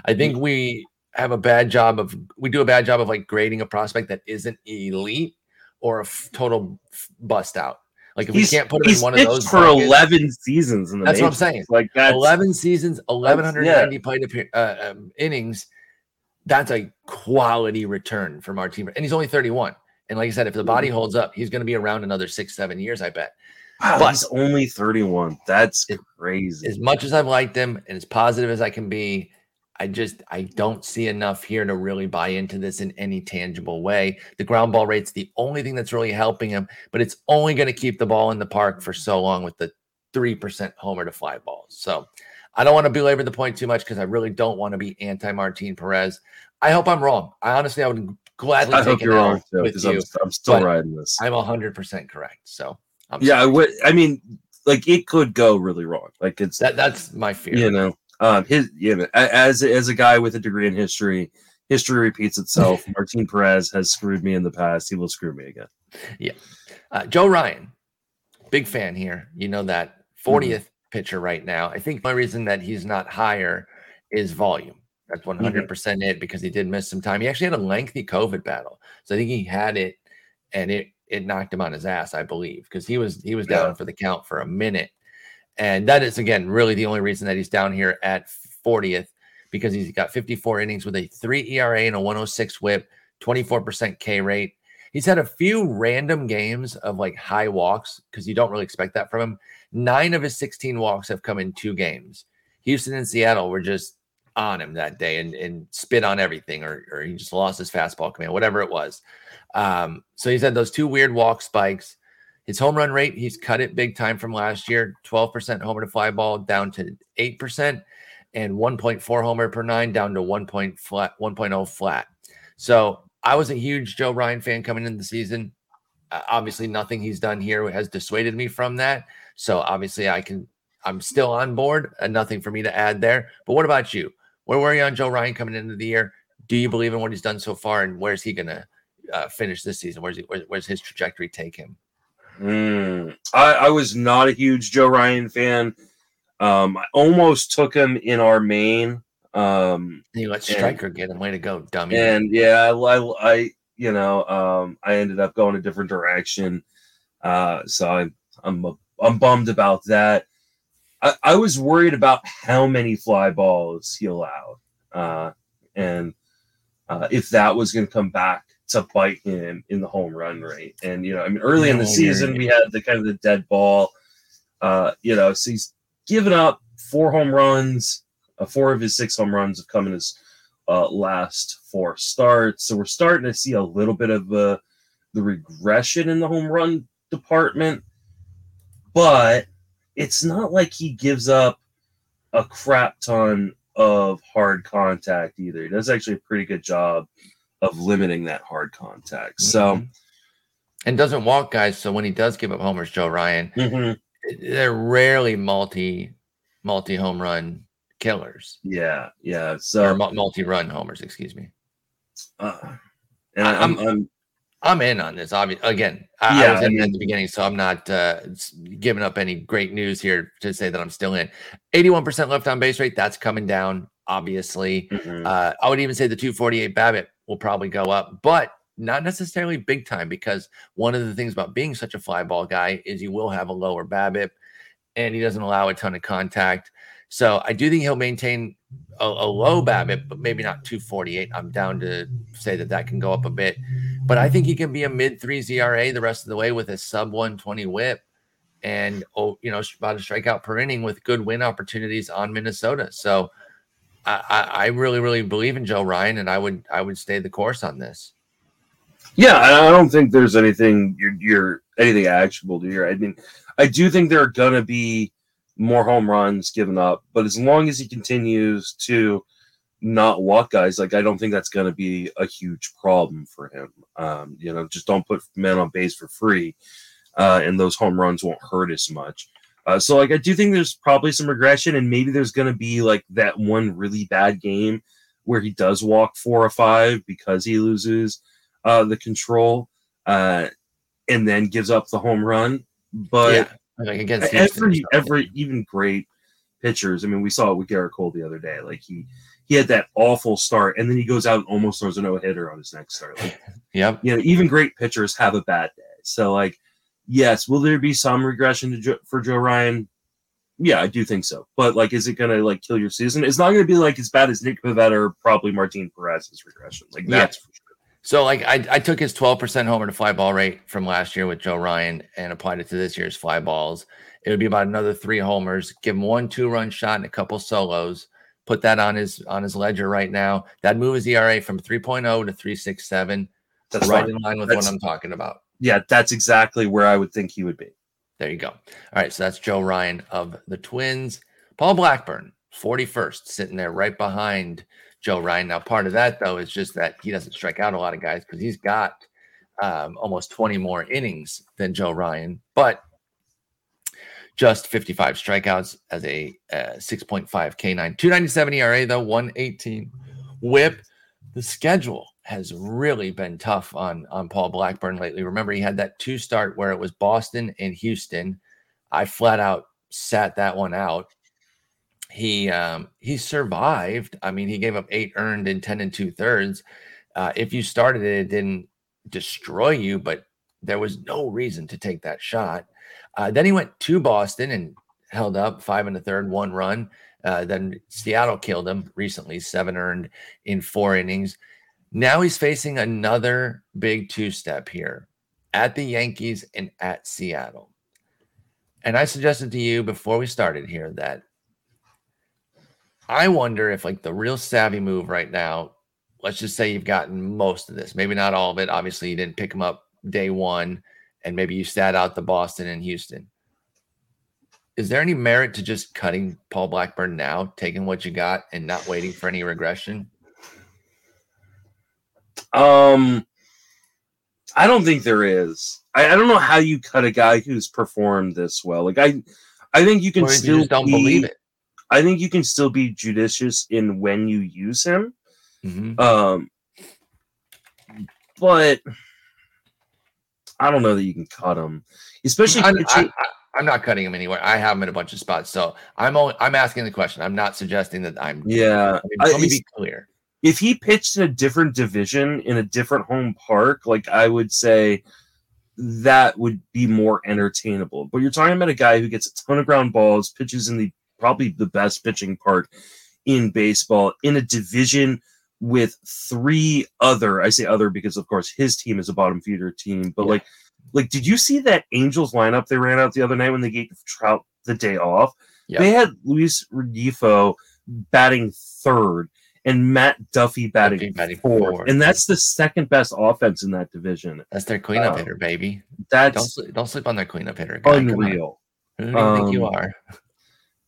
I think we have a bad job of we do a bad job of like grading a prospect that isn't elite or a f- total f- bust out. Like if He's- we can't put him in one of those for buckets- 11 seasons in the That's what I'm saying. Like that's 11 seasons, 1190 plate appear, uh, um, innings. That's a quality return for Martin, and he's only 31. And like I said, if the body holds up, he's going to be around another six, seven years. I bet. Wow, but- he's only 31. That's It- crazy. As much as I've liked him and as positive as I can be, I just I don't see enough here to really buy into this in any tangible way. The ground ball rate's the only thing that's really helping him, but it's only going to keep the ball in the park for so long with the three percent homer to fly balls. So I don't want to belabor the point too much because I really don't want to be anti Martin Perez. I hope I'm wrong. I honestly I would gladly I take hope you're wrong too, with you. I'm, I'm still riding this. I'm hundred percent correct. So I'm yeah, I would. I mean, like it could go really wrong. Like it's that that's my fear. you know, um, his you know, as as a guy with a degree in history, history repeats itself. Martin Perez has screwed me in the past. He will screw me again. Yeah, uh, Joe Ryan, big fan here. You know that 40th pitcher right now. I think only reason that he's not higher is volume. That's 100% it because he did miss some time. He actually had a lengthy COVID battle. So I think he had it and it it knocked him on his ass, I believe, because he was he was down Yeah. for the count for a minute. And that is again really the only reason that he's down here at 40th because he's got 54 innings with a 3 ERA and a 106 whip, 24% K rate. He's had a few random games of like high walks because you don't really expect that from him. Nine of his 16 walks have come in two games. Houston and Seattle were just on him that day and, and spit on everything, or, or he just lost his fastball command, whatever it was. Um, so he's had those two weird walk spikes. His home run rate, he's cut it big time from last year 12% homer to fly ball down to 8%, and 1.4 homer per nine down to 1. Point flat, 1.0 flat. So I was a huge Joe Ryan fan coming into the season. Uh, obviously, nothing he's done here has dissuaded me from that. So obviously, I can. I'm still on board, and nothing for me to add there. But what about you? Where were you on Joe Ryan coming into the year? Do you believe in what he's done so far, and where's he going to uh, finish this season? Where's he? Where, where's his trajectory take him? Mm, I, I was not a huge Joe Ryan fan. Um, I almost took him in our main. Um, you let Striker get him. Way to go, dummy! and yeah, I, I, I you know, um, I ended up going a different direction. Uh, so I'm, I'm, I'm bummed about that. I, I was worried about how many fly balls he allowed, uh, and uh, if that was going to come back to bite him in the home run rate. And you know, I mean, early in the season we had the kind of the dead ball. Uh, you know, so he's given up four home runs. Uh, four of his six home runs have come in his uh, last four starts. So we're starting to see a little bit of uh, the regression in the home run department, but it's not like he gives up a crap ton of hard contact either. He does actually a pretty good job of limiting that hard contact. So, Mhm. and doesn't walk guys. So when he does give up homers, Joe Ryan, mhm, they're rarely multi multi home run killers yeah, yeah. So, multi run homers. Excuse me. uh, and I'm, I'm- I'm, I'm in on this. Obviously, again, I, I Yeah, was I in at the beginning, so I'm not uh, giving up any great news here to say that I'm still in. 81% left on base rate. That's coming down. Obviously, mhm. uh, I would even say the 248 BABIP will probably go up, but not necessarily big time because one of the things about being such a fly ball guy is you will have a lower BABIP, and he doesn't allow a ton of contact. So I do think he'll maintain a, a low BABIP, but maybe not 248. I'm down to say that that can go up a bit, but I mm-hmm. think he can be a mid three ZRA the rest of the way with a sub 120 whip and oh, you know, about a strikeout per inning with good win opportunities on Minnesota. So I, I, I really, really believe in Joe Ryan, and I would I would stay the course on this. Yeah, I don't think there's anything you're, you're anything actionable to here. I mean, I do think there are gonna be more home runs given up, but as long as he continues to not walk guys, like I don't think that's going to be a huge problem for him. Um, you know, just don't put men on base for free, uh, and those home runs won't hurt as much. Uh, so, like, I do think there's probably some regression, and maybe there's going to be like that one really bad game where he does walk four or five because he loses uh, the control, uh, and then gives up the home run. But yeah, like against every every even great pitchers. I mean, we saw it with Gerrit Cole the other day. Like he he had that awful start, and then he goes out and almost throws a no hitter on his next start. Like Yep. you know, even great pitchers have a bad day. So like, yes, will there be some regression to Joe, for Joe Ryan? Yeah, I do think so. But like, is it gonna like kill your season? It's not gonna be like as bad as Nick Pivetta or probably Martin Perez's regression. Like Yeah. that's for sure. So like I, I took his 12% homer to fly ball rate from last year with Joe Ryan and applied it to this year's fly balls. It would be about another three homers, give him one two run shot and a couple solos. Put that on his on his ledger right now. That'd move his ERA from 3.0 to 367. That's right fine. in line with That's- what I'm talking about. Yeah, that's exactly where I would think he would be. There you go. All right, so that's Joe Ryan of the Twins. Paul Blackburn, 41st, sitting there right behind Joe Ryan. Now, part of that though is just that he doesn't strike out a lot of guys because he's got um, almost 20 more innings than Joe Ryan, but just 55 strikeouts as a uh, 6.5 K9, 297 ERA though, 118 WHIP. The schedule has really been tough on on Paul Blackburn lately. Remember, he had that two start where it was Boston and Houston. I flat out sat that one out. He um, he survived. I mean, he gave up eight earned in ten and two thirds. Uh, if you started it, it didn't destroy you, but there was no reason to take that shot. Uh, then he went to Boston and held up five and a third, one run. Uh, then Seattle killed him recently, seven earned in four innings. Now he's facing another big two step here at the Yankees and at Seattle. And I suggested to you before we started here that I wonder if, like, the real savvy move right now, let's just say you've gotten most of this, maybe not all of it. Obviously, you didn't pick him up day one, and maybe you sat out the Boston and Houston. Is there any merit to just cutting Paul Blackburn now, taking what you got, and not waiting for any regression? Um, I don't think there is. I, I don't know how you cut a guy who's performed this well. Like I, I think you can Or you still just don't be, believe it. I think you can still be judicious in when you use him. Mhm. Um, but I don't know that you can cut him, especially I'm, I, am not cutting him anywhere. I have him in a bunch of spots, so I'm only, I'm asking the question. I'm not suggesting that I'm. yeah. I mean, let me be clear. if he pitched in a different division in a different home park, like I would say that would be more entertainable. But you're talking about a guy who gets a ton of ground balls, pitches in the probably the best pitching park in baseball in a division with three other I say other because of course his team is a bottom feeder team, but Yeah. like like did you see that Angels lineup they ran out the other night when they gave Trout the day off? Yeah. They had Luis Rengifo batting third and Matt Duffy batting, batting fourth. fourth. And that's the second best offense in that division. That's their cleanup Uh, hitter, baby. Don't That's sleep, don't sleep on their cleanup hitter. guy. Unreal. Who do you think you Um, are?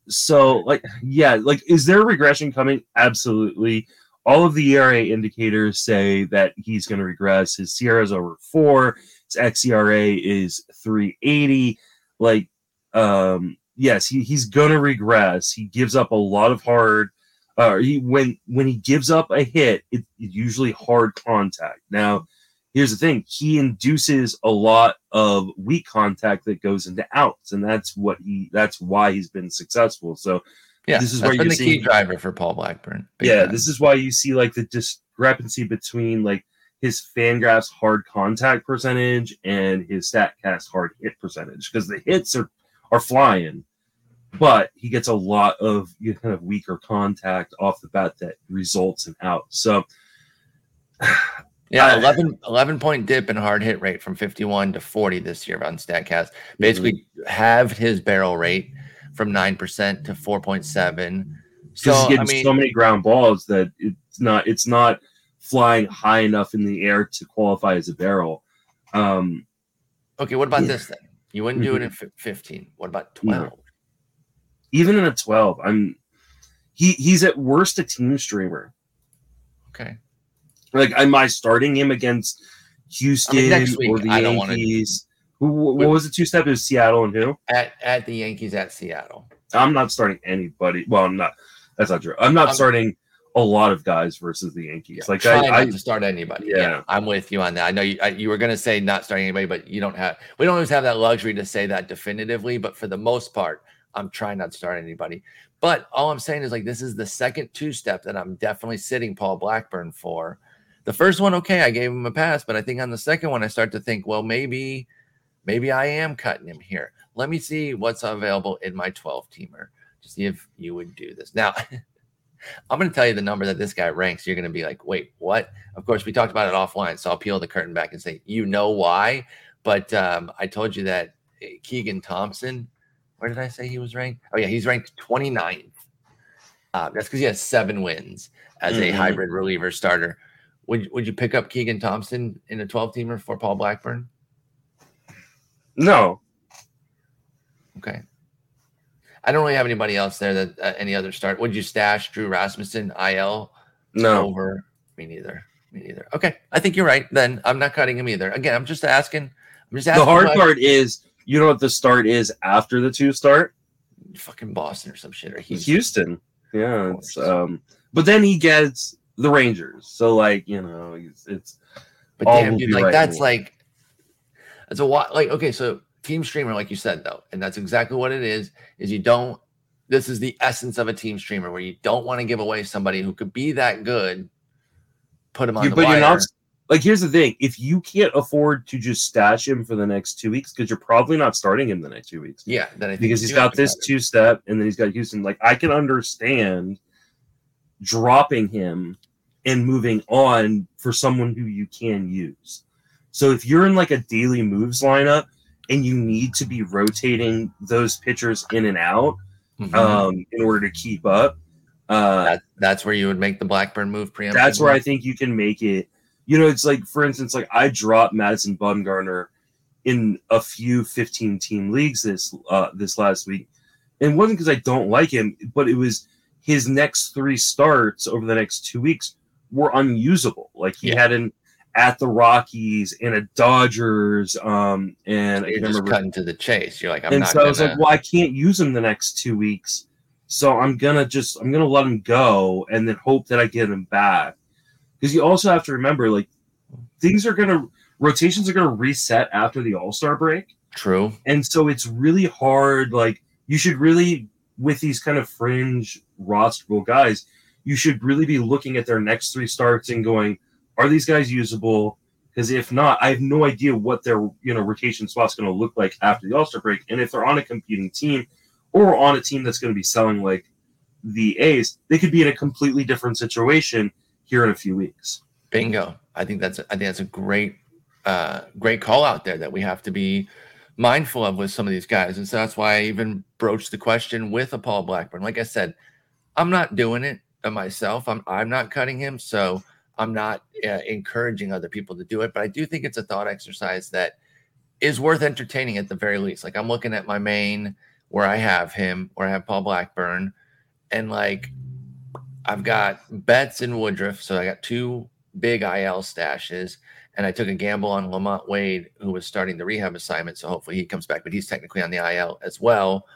So, like, yeah, like, is there regression coming? Absolutely. All of the ERA indicators say that he's going to regress. His SIERA is over four. His xERA is 380. Like, um, yes, he, he's going to regress. He gives up a lot of hard. Uh, he when when he gives up a hit, it, it's usually hard contact. Now, here's the thing: he induces a lot of weak contact that goes into outs, and that's what he. That's why he's been successful. So, Yeah, this is where you're the key driver for Paul Blackburn. Yeah, time. this is why you see like the discrepancy between like his Fangraphs hard contact percentage and his Statcast hard hit percentage because the hits are are flying, but he gets a lot of you know, kind of weaker contact off the bat that results in out. So Yeah, I- 11, 11 point dip in hard hit rate from 51 to 40 this year on StatCast. Basically, Mm-hmm. halved his barrel rate from 9% to 4.7. because So, he's I getting mean, so many ground balls that it's not it's not flying high enough in the air to qualify as a barrel. Um, okay, what about Yeah. this then? You wouldn't do it in 15. What about 12? even in a 12 i'm he he's at worst a team streamer Okay. Like, am I starting him against Houston next week, or the I Yankees? Who, what was the two step? It was Seattle and who? At at the Yankees at Seattle. I'm not starting anybody. Well, I'm not. That's not true. I'm not I'm- starting a lot of guys versus the Yankees. like try I, not I to start anybody. Yeah. Yeah. I'm with you on that. I know you I, you were going to say not starting anybody, but you don't have. We don't always have that luxury to say that definitively. But for the most part, I'm trying not to start anybody. But all I'm saying is like this is the second two step that I'm definitely sitting Paul Blackburn for. The first one, okay, I gave him a pass, but I think on the second one, I start to think, well, maybe, maybe I am cutting him here. Let me see what's available in my 12 teamer to see if you would do this. Now, I'm going to tell you the number that this guy ranks. You're going to be like, wait, what? Of course, we talked about it offline. So I'll peel the curtain back and say, you know why. But um, I told you that uh, Keegan Thompson, where did I say he was ranked? Oh, yeah, he's ranked 29th. Uh, that's because he has seven wins as a Mhm. hybrid reliever starter. Would, would you pick up Keegan Thompson in a 12 teamer for Paul Blackburn? No. Okay. I don't really have anybody else there that uh, any other start. Would you stash Drew Rasmussen, IL? No. over. Me neither. Me neither. Okay, I think you're right. Then I'm not cutting him either. Again, I'm just asking. I'm just asking. The hard part is you know what the start is after the two start? fucking Boston or some shit or he's Houston. Yeah. It's, um but then he gets the Rangers. So like, you know, it's, it's But damn, dude, like right that's like that's a lot. Like okay, so team streamer, like you said though, and that's exactly what it is. Is you don't. This is the essence of a team streamer where you don't want to give away somebody who could be that good. Put him on you, the but wire. you're not like here's the thing. If you can't afford to just stash him for the next two weeks, because you're probably not starting him the next two weeks. yeah, then I think because he's got this two step and then he's got Houston. Like I can understand dropping him and moving on for someone who you can use. So if you're in like a daily moves lineup and you need to be rotating those pitchers in and out Mhm. um, in order to keep up, uh, that, that's where you would make the Blackburn move preemptively. that's where I think you can make it. You know, it's like for instance, like I dropped Madison Bumgarner in a few 15 team leagues this uh this last week. And it wasn't because I don't like him, but it was his next three starts over the next two weeks were unusable. Like he Yeah. had an at the Rockies and a Dodgers, um, and I you're can't just remember cutting to the chase. You're like, I'm and so I was like, well, I can't use him the next two weeks. So I'm gonna just I'm gonna let him go and then hope that I get him back. Because you also have to remember, like, things are gonna rotations are gonna reset after the All Star break, True. and so it's really hard. Like, you should really with these kind of fringe rosterable guys, you should really be looking at their next three starts and going, are these guys usable? Because if not, I have no idea what their you know rotation spot's going to look like after the All Star break. And if they're on a competing team or on a team that's going to be selling like the A's, they could be in a completely different situation here in a few weeks. Bingo. I think that's. I think that's a great, uh, great call out there that we have to be mindful of with some of these guys, and so that's why I even broached the question with a Paul Blackburn. Like I said, I'm not doing it myself. I'm I'm not cutting him, so I'm not uh, encouraging other people to do it. But I do think it's a thought exercise that is worth entertaining at the very least. Like I'm looking at my main where I have him, where I have Paul Blackburn, and like I've got Betts and Woodruff, so I got two big IL stashes, and I took a gamble on LaMonte Wade, who was starting the rehab assignment. So hopefully he comes back, but he's technically on the IL as well.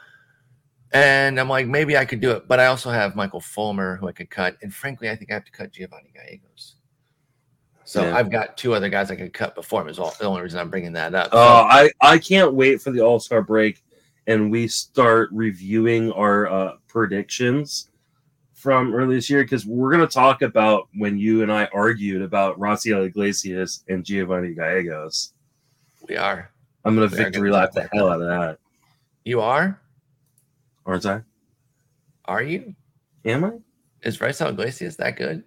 And I'm like, maybe I could do it, but I also have Michael Fulmer who I could cut, and frankly, I think I have to cut Giovanni Gallegos. So Yeah. I've got two other guys I could cut before him. Is all the only reason I'm bringing that up. So- Uh, I I can't wait for the All Star break and we start reviewing our uh, predictions from earlier this year because we're going to talk about when you and I argued about Raisel Iglesias and Giovanni Gallegos. we are. I'm going to victory lap the hell out of that, You are? aren't I? Are you? Am I? Is Raisel Iglesias that good?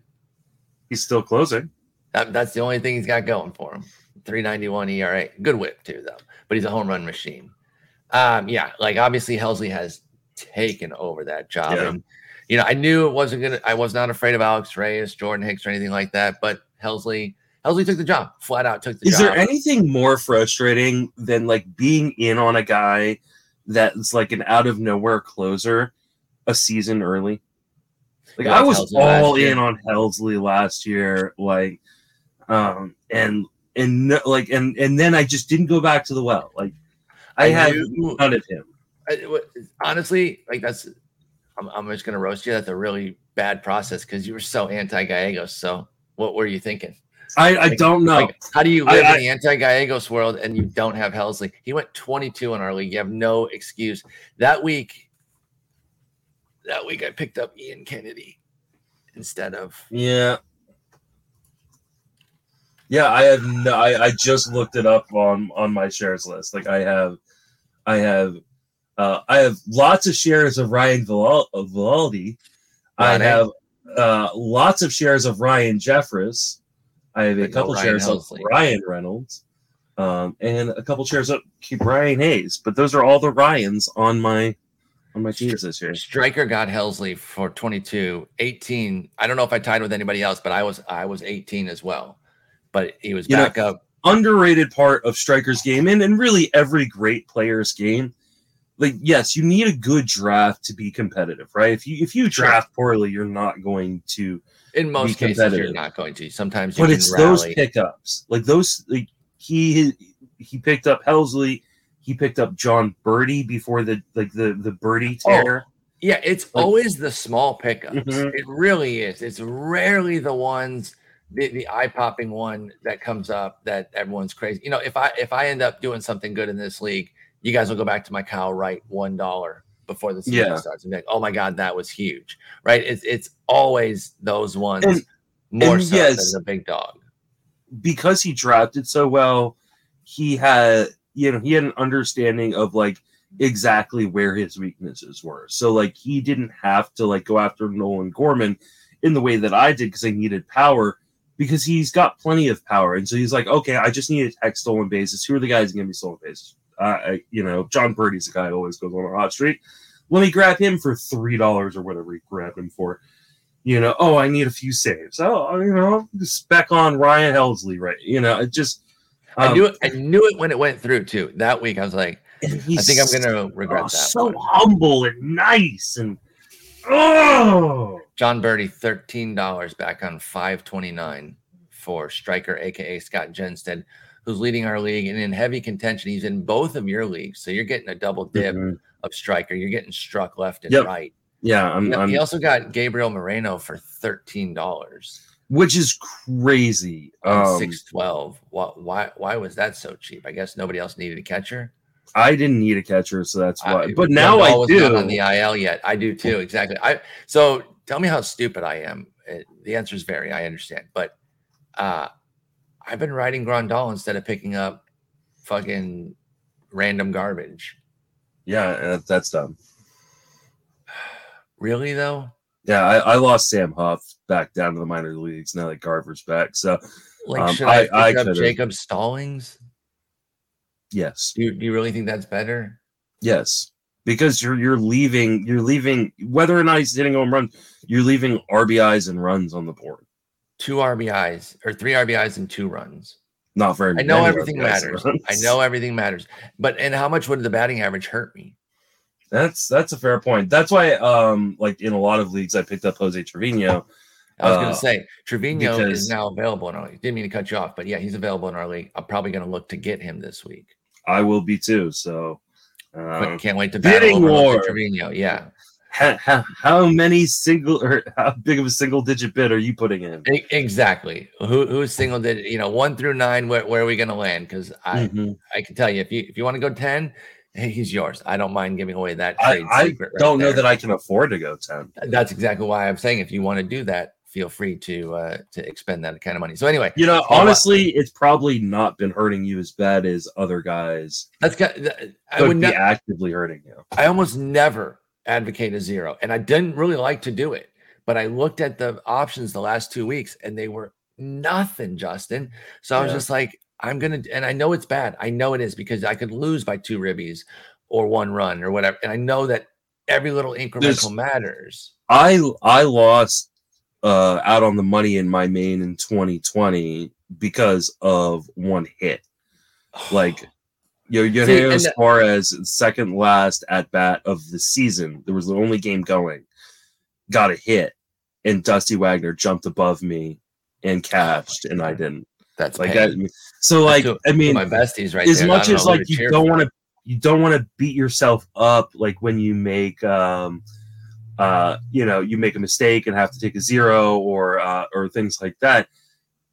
He's still closing. That, that's the only thing he's got going for him. 391 ERA. Good whip, too, though. But he's a home run machine. Um, yeah, like obviously Helsley has taken over that job. Yeah. And, you know, I knew it wasn't going to, I was not afraid of Alex Reyes, Jordan Hicks, or anything like that. But Helsley, Helsley took the job, flat out took the Is job. Is there anything more frustrating than like being in on a guy that's like an out of nowhere closer a season early? Like I was Helsley all in on Helsley last year, like, um, and and like and and then I just didn't go back to the well. Like I, I had knew- none of him. I- what- honestly, like that's, I'm, I'm just gonna roast you. That's a really bad process because you were so anti Gallegos. So what were you thinking? I, I Like- don't know. Like, how do you live I- in the anti Gallegos world and you don't have Helsley? He went 22 in our league. You have no excuse. That week, that week I picked up Ian Kennedy instead of. Yeah. Yeah, I have no I, I just looked it up on on my shares list. Like I have I have uh I have lots of shares of Ryan of Vivaldi. I have uh lots of shares of Ryan Jeffers. I have a couple Ryan shares Helsley. of Ryan Reynolds. Um and a couple shares of Ryan Hayes. But those are all the Ryans on my on my teams this year. Striker got Helsley for 22, 18. I don't know if I tied with anybody else, but I was I was 18 as well. But he was You know, up. underrated part of Striker's game and, and really every great player's game. Like, yes, you need a good draft to be competitive, right? If you if you draft poorly, you're not going to In most cases, you're not going to. Sometimes you but it's rally. those pickups. Like those like he he picked up Helsley, he picked up Jon Berti before the like the the Berti Oh, tear. Yeah, it's Like- always the small pickups. Mhm. It really is. It's rarely the ones, the, the eye popping one that comes up that everyone's crazy. You know, if I if I end up doing something good in this league, you guys will go back to my Kyle Wright one dollar before the season Yeah. starts and be like, oh my god, that was huge, right? It's it's always those ones And- more and so yes. than the big dog. because he drafted so well, he had you know he had an understanding of like exactly where his weaknesses were. So like he didn't have to like go after Nolan Gorman in the way that I did because I needed power because he's got plenty of power. And so he's like, okay, I just need to tech stolen bases. Who are the guys going to be stolen bases? Uh, I, you know, Jon Berti's the guy who always goes on a hot streak. Let me grab him for three dollars or whatever he grabbed him for. You know, oh, I need a few saves. Oh, you know, spec on Ryan Helsley, right? You know, it just. I um, knew it. I knew it when it went through too. That week, I was like, I think I'm gonna regret oh, that. so one. humble and nice and oh Jon Berti, thirteen dollars back on five twenty nine for striker, aka Scott Jensted, who's leading our league and in heavy contention. He's in both of your leagues, so you're getting a double dip Mhm. of striker. You're getting struck left and Yep. right. yeah, I'm, He- I'm he also got Gabriel Moreno for thirteen dollars which is crazy. Um, six twelve. Why, why? Why was that so cheap? I guess nobody else needed a catcher. I didn't need a catcher, so that's why. I- but now I Ball was not do. on the IL yet. I do too. Exactly. I so tell me how stupid I am. Uh, The answer is very. I understand, but uh, I've been riding Grandal instead of picking up fucking random garbage. yeah, that's dumb. Really though, Yeah, I, I lost Sam Huff back down to the minor leagues now that Garver's back. So like Um, should I, I- pick I up Jacob Stallings? Yes, Do you, do you really think that's better? yes, because you're you're leaving you're leaving whether or not he's hitting home runs, you're leaving RBIs and runs on the board. Two RBIs or three RBIs and two runs. Not very. I know everything matters. runs. I know everything matters. But and how much would the batting average hurt me? That's that's a fair point. That's why, um, like in a lot of leagues, I picked up Jose Trevino. I was Uh, going to say Trevino because- is now available in our league. Didn't mean to cut you off, but yeah, he's available in our league. I'm probably going to look to get him this week. I will be too. So, um, can't wait to battle bidding over war. Trevino. Yeah, how, how, how many single or how big of a single digit bid are you putting in? Exactly. Who who's single digit? You know, one through nine. Where, where are we going to land? Because I Mhm. I can tell you if you if you want to go ten, hey, he's yours. I don't mind giving away that I, trade I secret. right don't know there. that I can afford to go ten. That's exactly why I'm saying if you want to do that, feel free to uh to expend that kind of money. So anyway, You know, wow. honestly, it's probably not been hurting you as bad as other guys that's got. I would be not. actively hurting you. I almost never advocate a zero, and I didn't really like to do it. But I looked at the options the last two weeks, and they were nothing, Justin. So I was Yeah. just like, I'm gonna, and I know it's bad. I know it is because I could lose by two ribbies or one run or whatever, and I know that every little incremental There's- matters. I I lost uh out on the money in my main in 2020 because of one hit. Like Yo, yo, See, Suarez, second last at bat of the season. There was the only game going. Got a hit, and Dusty Wagner jumped above me and cashed, and I didn't. That's Like. I, so like, I mean, my besties right as there. much as know like you don't want to you don't want to beat yourself up like when you make um uh you know you make a mistake and have to take a zero or uh or things like that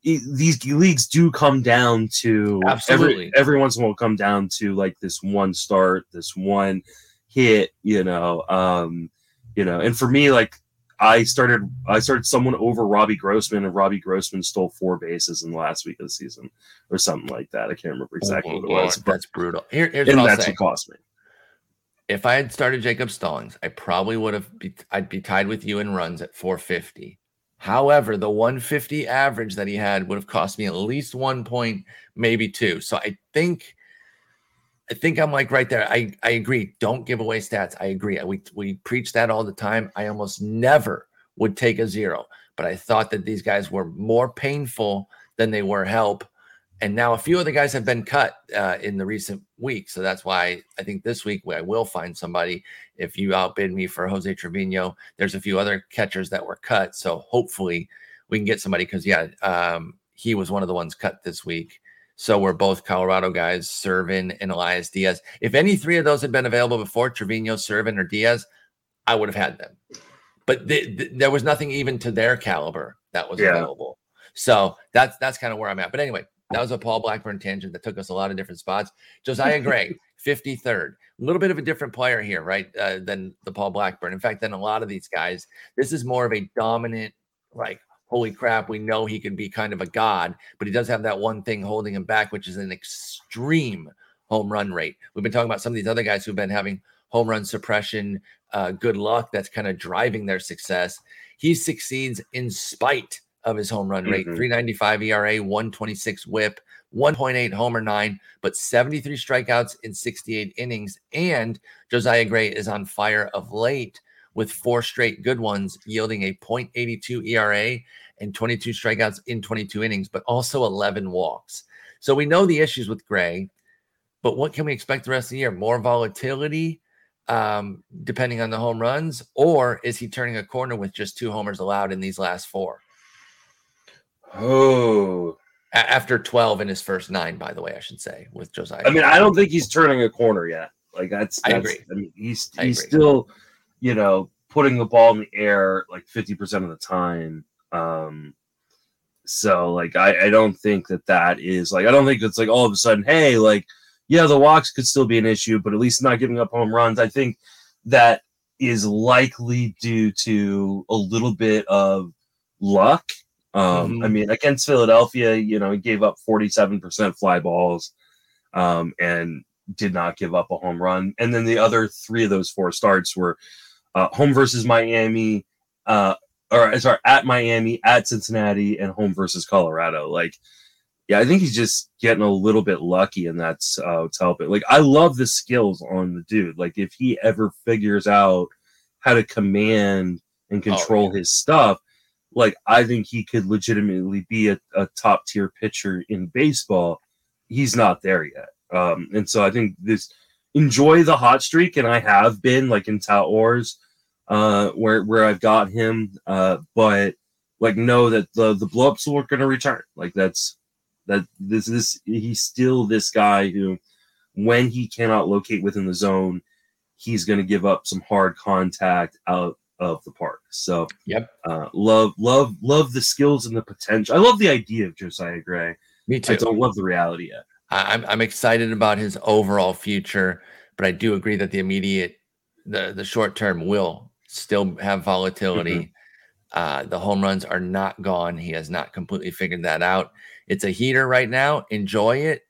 these leagues do come down to Absolutely. every, every once in a while come down to like this one start this one hit you know um you know and for me like I started I started someone over Robbie Grossman and Robbie Grossman stole four bases in the last week of the season or something like that. I can't remember exactly Oh, what it was. But that's brutal. Here, here's and what I'll that's say. what cost me. If I had started Jacob Stallings, I probably would have be, I'd be tied with you in runs at 450. However, the 150 average that he had would have cost me at least one point, maybe two. So I think I think I'm like right there. I, I agree. Don't give away stats. I agree. We we preach that all the time. I almost never would take a zero, but I thought that these guys were more painful than they were help. And now a few of the guys have been cut uh, in the recent week. So that's why I think this week I will find somebody. If you outbid me for Jose Trevino, there's a few other catchers that were cut. So hopefully we can get somebody because, yeah, um, he was one of the ones cut this week. So we're both Colorado guys, Serven and Elias Diaz. If any three of those had been available before Trevino, Serven, or Diaz, I would have had them. But th- th- there was nothing even to their caliber that was Yeah. available. So that's that's kind of where I'm at. But anyway, that was a Paul Blackburn tangent that took us a lot of different spots. Josiah Gray, 53rd, a little bit of a different player here, right? Uh, than the Paul Blackburn. In fact, than a lot of these guys, this is more of a dominant, like, holy crap, we know he can be kind of a god, but he does have that one thing holding him back, which is an extreme home run rate. We've been talking about some of these other guys who've been having home run suppression, uh, good luck that's kind of driving their success. He succeeds in spite of his home run rate Mhm. 395 ERA, 126 whip, 1.8 homer nine, but 73 strikeouts in 68 innings. And Josiah Gray is on fire of late with four straight good ones, yielding a 0.82 ERA and 22 strikeouts in 22 innings, but also 11 walks. So we know the issues with Gray, but what can we expect the rest of the year? More volatility, um, depending on the home runs, or is he turning a corner with just two homers allowed in these last four? Oh, after 12 in his first nine, by the way, I should say, with Josiah. I mean, I don't think he's turning a corner yet. Like that's, I agree. I mean, he's I he's agree. still, you know, putting the ball in the air like fifty percent of the time. Um, so like, I I don't think that that is like I don't think it's like all of a sudden, hey, like, yeah, the walks could still be an issue, but at least not giving up home runs. I think that is likely due to a little bit of luck. Um, I Mhm. mean, against Philadelphia, you know, he gave up 47% fly balls um, and did not give up a home run. And then the other three of those four starts were uh, home versus Miami, uh, or sorry, at Miami, at Cincinnati, and home versus Colorado. Like, yeah, I think he's just getting a little bit lucky, and that's uh, what's helping. Like, I love the skills on the dude. Like, if he ever figures out how to command and Oh, control yeah. his stuff, like, I think he could legitimately be a, a top tier pitcher in baseball. He's not there yet. Um, and so I think this enjoy the hot streak, and I have been like in Wars, uh, where where I've got him. Uh, but like know that the the blowups are going to return. Like that's that this this he's still this guy who, when he cannot locate within the zone, he's going to give up some hard contact out of the park. So Yep. uh, love love love the skills and the potential. I love the idea of Josiah Gray. Me too. I don't love the reality yet. I- I'm I'm excited about his overall future, but I do agree that the immediate, the the short term will still have volatility. Uh, the home runs are not gone. He has not completely figured that out. It's a heater right now. Enjoy it.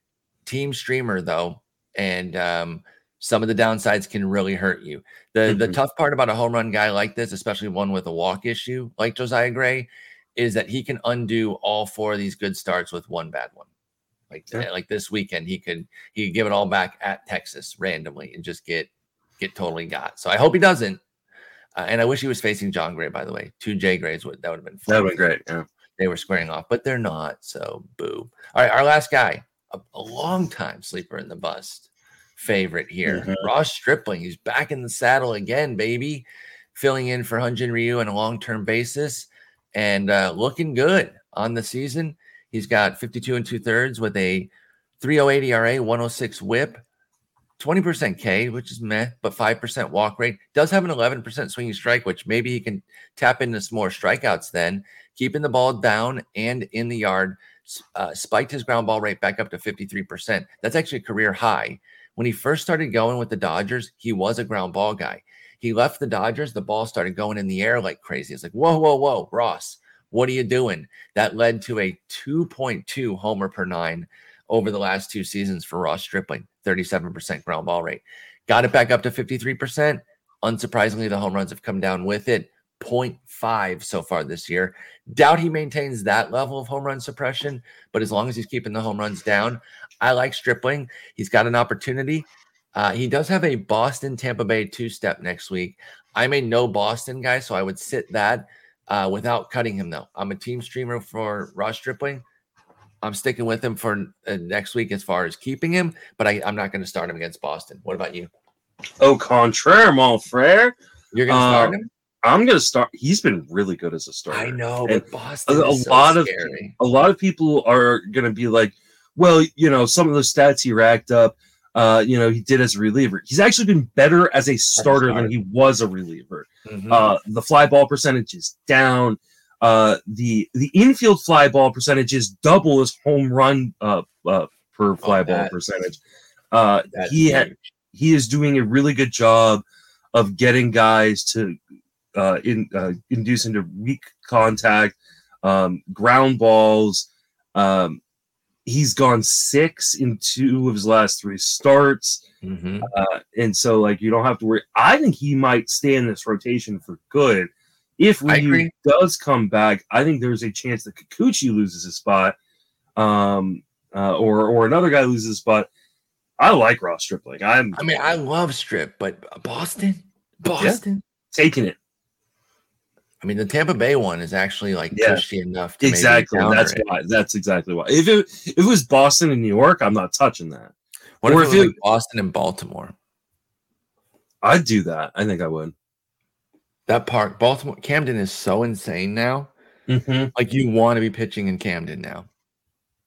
Team streamer though, and um, some of the downsides can really hurt you. The the Mhm. tough part about a home run guy like this, especially one with a walk issue like Josiah Gray, is that he can undo all four of these good starts with one bad one. Like Yeah. like this weekend, he could he could give it all back at Texas randomly and just get get totally got. So I hope he doesn't. Uh, and I wish he was facing Jon Gray, by the way. Two J Grays would that would have been That fun. would be great. Yeah. They were squaring off, but they're not. So boo. All right, our last guy, a, a long time sleeper in the bust favorite here. Mhm. Ross Stripling. He's back in the saddle again, baby. Filling in for Hyun-jin Ryu on a long-term basis. and uh, looking good on the season. He's got 52 and two thirds with a 308 ERA, 106 whip, 20% K, which is meh, but 5% walk rate. Does have an 11% swinging strike, which maybe he can tap into some more strikeouts then. Keeping the ball down and in the yard, uh, spiked his ground ball rate back up to 53%. That's actually a career high. When he first started going with the Dodgers, he was a ground ball guy. He left the Dodgers, the ball started going in the air like crazy. It's like, whoa, whoa, whoa, Ross, what are you doing? That led to a 2.2 homer per nine over the last two seasons for Ross Stripling, 37% ground ball rate. Got it back up to 53%. Unsurprisingly, the home runs have come down with it. 0.5 so far this year. Doubt he maintains that level of home run suppression, but as long as he's keeping the home runs down, I like Stripling. He's got an opportunity. Uh, he does have a Boston Tampa Bay two step next week. I'm a no Boston guy, so I would sit that uh, without cutting him, though. I'm a team streamer for Ross Stripling. I'm sticking with him for uh, next week as far as keeping him, but I, am not going to start him against Boston. What about you? Au contraire, mon frère. You're going to start um, him? I'm going to start. He's been really good as a starter. I know, but Boston a, a so lot scary. of a lot of people are going to be like, well, you know, some of the stats he racked up, uh, you know, he did as a reliever. He's actually been better as a starter than he was a reliever. Mm-hmm. Uh, the fly ball percentage is down. Uh, the the infield fly ball percentage is double his home run uh, uh, per oh, fly oh, ball percentage. Uh, he had, he is doing a really good job of getting guys to uh, in uh, into weak contact, um, ground balls. Um, he's gone six in two of his last three starts. Mm-hmm. Uh, and so, like, you don't have to worry. I think he might stay in this rotation for good. If Ryu does come back, I think there's a chance that Kikuchi loses his spot, um, uh, or or another guy loses his spot. I like Ross Stripling. I'm. I mean, I love Strip, but Boston, Boston, yeah, taking it. I mean, the Tampa Bay one is actually like yeah, pushy enough. To exactly. That's it. why. That's exactly why. If it if it was Boston and New York, I'm not touching that. What or if, it was like Boston and Baltimore? I'd do that. I think I would. That park, Baltimore, Camden is so insane now. Mm-hmm. Like you want to be pitching in Camden now.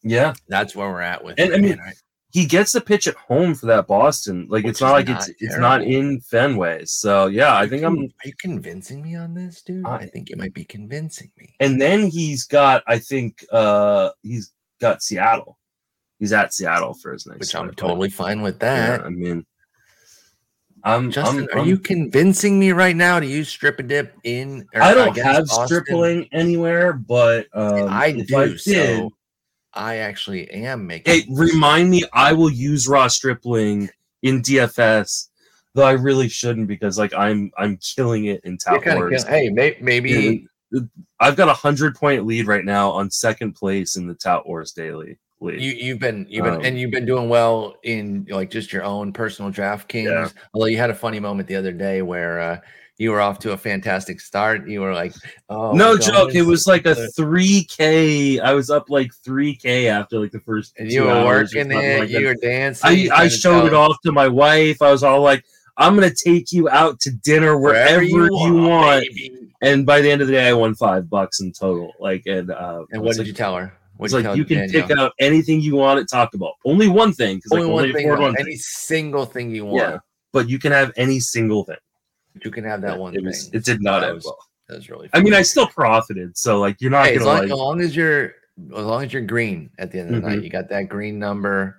Yeah, that's where we're at with. And it, I mean, right? He gets the pitch at home for that Boston. Like Which it's not like not it's terrible. it's not in Fenway. So yeah, I think I'm. Are you convincing me on this, dude? I, I think you might be convincing me. And then he's got, I think, uh he's got Seattle. He's at Seattle for his next. Which I'm totally fine with that. Yeah, I mean, I'm Justin. I'm, are I'm, you convincing me right now to use strip and dip in? I don't have stripling anywhere, but um, I do. I did, so I actually am making. Hey, remind me. I will use Ross Stripling in DFS, though I really shouldn't because like I'm I'm killing it in Tout Wars. Kill- hey, may- maybe I've got a hundred point lead right now on second place in the Tout Wars daily. League. You you've been you've been um, and you've been doing well in like just your own personal DraftKings. Yeah. Although you had a funny moment the other day where uh, you were off to a fantastic start. You were like, oh, no joke. It was like a 3K. I was up like 3K after like the first. And you were working it. Like you were dancing. I, I showed it off to my wife. I was all like, I'm going to take you out to dinner wherever, wherever you, you, want. want. And by the end of the day, I won five bucks in total. Like, and, uh, and what did like, you tell her? It's like you can Danielle? pick out anything you want to talk about. Only one thing. Only, like, only one thing. One any thing. single thing you want. Yeah, but you can have any single thing. You can have that yeah, one it was, It did not that end was, well. That was really. Funny. I mean, I still profited, so like you're not hey, gonna as long, like. As long as you're, as long as you're green at the end of the mm-hmm. night, you got that green number.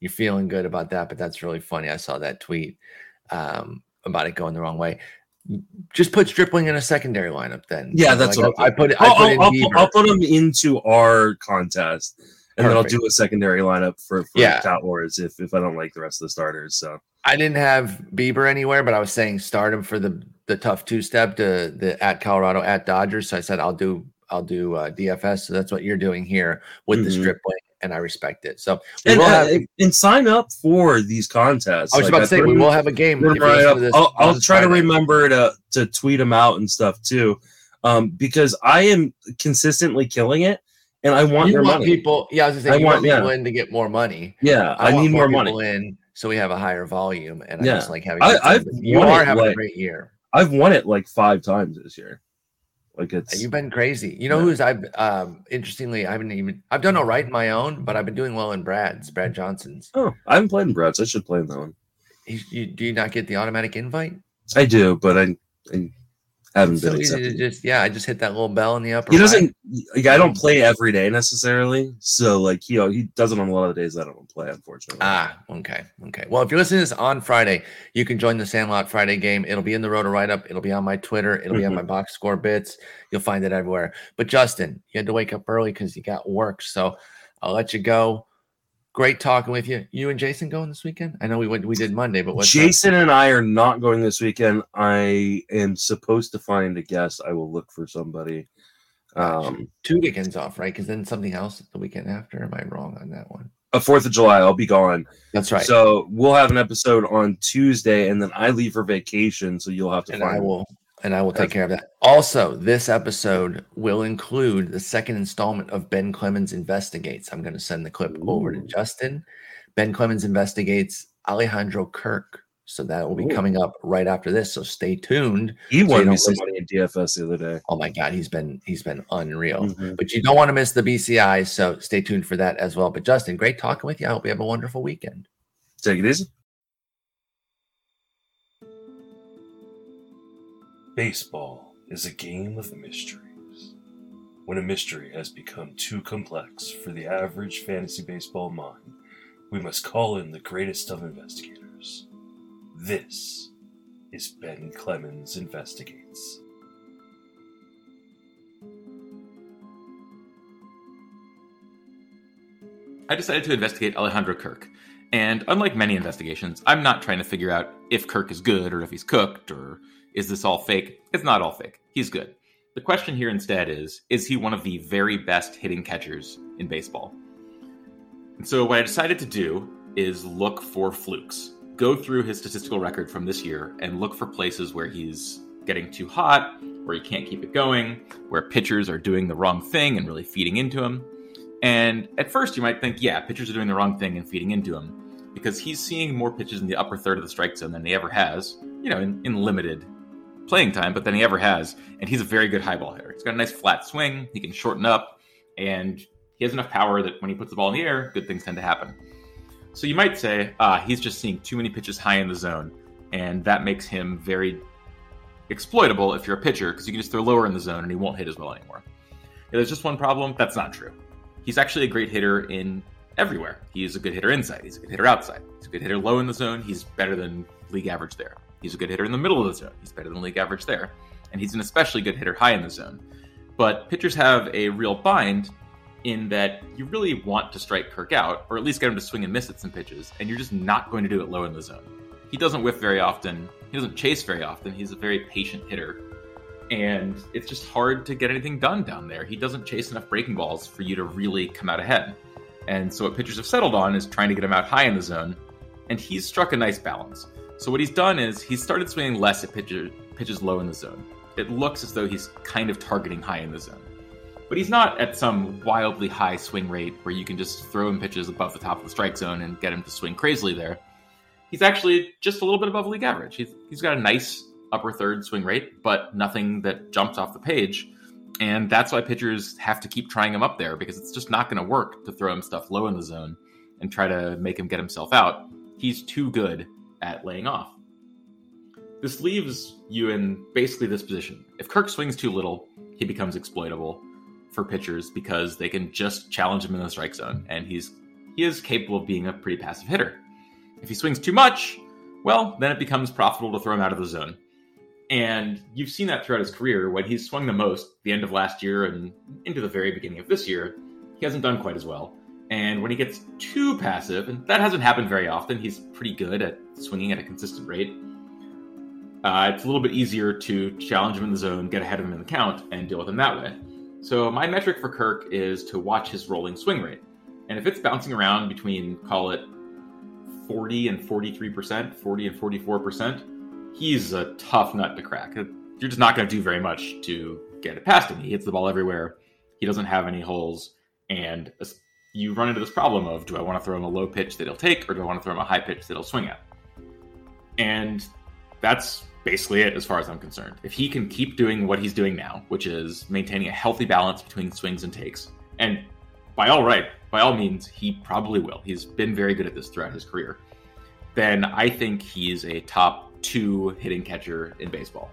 You're feeling good about that, but that's really funny. I saw that tweet um, about it going the wrong way. Just put Stripling in a secondary lineup then. Yeah, that's like what I put. I put I'll, I'll, I'll, put them into our contest, and Perfect. then I'll do a secondary lineup for, for yeah. Tout Wars if if I don't like the rest of the starters. So I didn't have Bieber anywhere, but I was saying start him for the the tough two step to the at Colorado at Dodgers. So I said I'll do I'll do uh, DFS. So that's what you're doing here with mm-hmm. the strip and I respect it. So and, uh, have, and, sign up for these contests. I was like, about to say we will have a game. This, I'll, I'll, try to remember to to tweet them out and stuff too, um, because I am consistently killing it. And I want you your want money. people. Yeah, I was gonna say I you want, want people yeah. in to get more money. Yeah, I, I need more, more money in so we have a higher volume. And yeah. I just like having. I, I've you are having like, a great year. I've won it like five times this year. Like it's You've been crazy. You know Yeah. who's I've um interestingly I haven't even I've done all right in my own, but I've been doing well in Brad's, Brad Johnson's. oh, I haven't played in Brad's. I should play in that one. He, you, do you not get the automatic invite? I do, but I, I haven't so been easy to just yeah, I just hit that little bell in the upper. He doesn't. Like, I don't play every day necessarily, so like he he does it on a lot of the days I don't play. Unfortunately, Ah, okay, okay. Well, if you're listening to this on Friday, you can join the Sandlot Friday game. It'll be in the Roto Riteup. It'll be on my Twitter. It'll be on my box score bits. You'll find it everywhere. But Justin, you had to wake up early because you got work, so I'll let you go. Great talking with you. You and Jason going this weekend? I know we went we did Monday, but what's up? Jason and I are not going this weekend. I am supposed to find a guest. I will look for somebody. Um, two weekends off, right? Because then something else the weekend after. Am I wrong on that one? a Fourth of July, I'll be gone. That's right. So we'll have an episode on Tuesday, and then I leave for vacation. So you'll have to and find. I will and I will take care of that. Also, this episode will include the second installment of Ben Clemens Investigates. I'm going to send the clip over to Justin. Ben Clemens Investigates Alejandro Kirk. So that will be Ooh. coming up right after this. So stay tuned. He won don't me some miss- money in DFS the other day. Oh my God, he's been he's been unreal. Mhm. But you don't want to miss the BCI, so stay tuned for that as well. But Justin, great talking with you. I hope you have a wonderful weekend. Take it easy. Baseball is a game of mysteries. When a mystery has become too complex for the average fantasy baseball mind, we must call in the greatest of investigators. This is Ben Clemens Investigates. I decided to investigate Alejandro Kirk. And unlike many investigations, I'm not trying to figure out if Kirk is good or if he's cooked or is this all fake. It's not all fake. He's good. The question here instead is is he one of the very best hitting catchers in baseball? And so what I decided to do is look for flukes. Go through his statistical record from this year and look for places where he's getting too hot, where he can't keep it going, where pitchers are doing the wrong thing and really feeding into him. And at first, you might think, yeah, pitchers are doing the wrong thing and feeding into him because he's seeing more pitches in the upper third of the strike zone than he ever has, you know, in, in limited playing time, but than he ever has. And he's a very good high ball hitter. He's got a nice flat swing, he can shorten up, and he has enough power that when he puts the ball in the air, good things tend to happen. So you might say, ah, he's just seeing too many pitches high in the zone, and that makes him very exploitable if you're a pitcher because you can just throw lower in the zone and he won't hit as well anymore. If there's just one problem. That's not true. He's actually a great hitter in everywhere. He's a good hitter inside. He's a good hitter outside. He's a good hitter low in the zone. He's better than league average there. He's a good hitter in the middle of the zone. He's better than league average there. And he's an especially good hitter high in the zone. But pitchers have a real bind in that you really want to strike Kirk out, or at least get him to swing and miss at some pitches, and you're just not going to do it low in the zone. He doesn't whiff very often. He doesn't chase very often. He's a very patient hitter and it's just hard to get anything done down there. He doesn't chase enough breaking balls for you to really come out ahead. And so what pitchers have settled on is trying to get him out high in the zone, and he's struck a nice balance. So what he's done is he's started swinging less at pitches, pitches low in the zone. It looks as though he's kind of targeting high in the zone. But he's not at some wildly high swing rate where you can just throw him pitches above the top of the strike zone and get him to swing crazily there. He's actually just a little bit above league average. He's, he's got a nice upper third swing rate, but nothing that jumps off the page. And that's why pitchers have to keep trying him up there because it's just not going to work to throw him stuff low in the zone and try to make him get himself out. He's too good at laying off. This leaves you in basically this position. If Kirk swings too little, he becomes exploitable for pitchers because they can just challenge him in the strike zone, and he's he is capable of being a pretty passive hitter. If he swings too much, well, then it becomes profitable to throw him out of the zone. And you've seen that throughout his career. When he's swung the most, the end of last year and into the very beginning of this year, he hasn't done quite as well. And when he gets too passive, and that hasn't happened very often, he's pretty good at swinging at a consistent rate. Uh, it's a little bit easier to challenge him in the zone, get ahead of him in the count, and deal with him that way. So my metric for Kirk is to watch his rolling swing rate. And if it's bouncing around between, call it 40 and 43%, 40 and 44%, he's a tough nut to crack. You're just not going to do very much to get it past him. He hits the ball everywhere. He doesn't have any holes. And you run into this problem of do I want to throw him a low pitch that he'll take or do I want to throw him a high pitch that he'll swing at? And that's basically it as far as I'm concerned. If he can keep doing what he's doing now, which is maintaining a healthy balance between swings and takes, and by all right, by all means, he probably will. He's been very good at this throughout his career. Then I think he's a top two hitting catcher in baseball.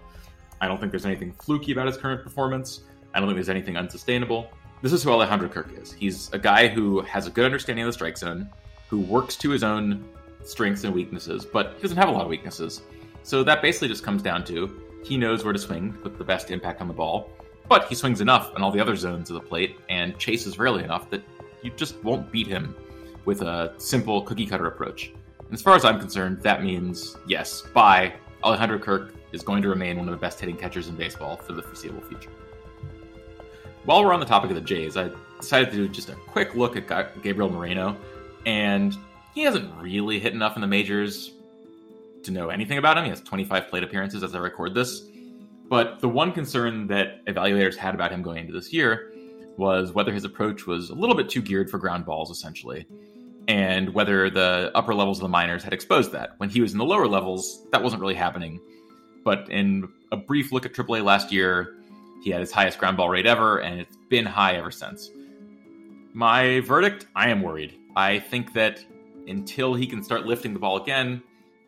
I don't think there's anything fluky about his current performance. I don't think there's anything unsustainable. This is who Alejandro Kirk is. He's a guy who has a good understanding of the strike zone, who works to his own strengths and weaknesses, but he doesn't have a lot of weaknesses. So that basically just comes down to he knows where to swing with the best impact on the ball, but he swings enough in all the other zones of the plate and chases rarely enough that you just won't beat him with a simple cookie cutter approach. And as far as I'm concerned, that means yes, bye. Alejandro Kirk is going to remain one of the best hitting catchers in baseball for the foreseeable future. While we're on the topic of the Jays, I decided to do just a quick look at Gabriel Moreno, and he hasn't really hit enough in the majors to know anything about him. He has 25 plate appearances as I record this. But the one concern that evaluators had about him going into this year was whether his approach was a little bit too geared for ground balls, essentially, and whether the upper levels of the minors had exposed that. When he was in the lower levels, that wasn't really happening. But in a brief look at AAA last year, he had his highest ground ball rate ever, and it's been high ever since. My verdict I am worried. I think that until he can start lifting the ball again,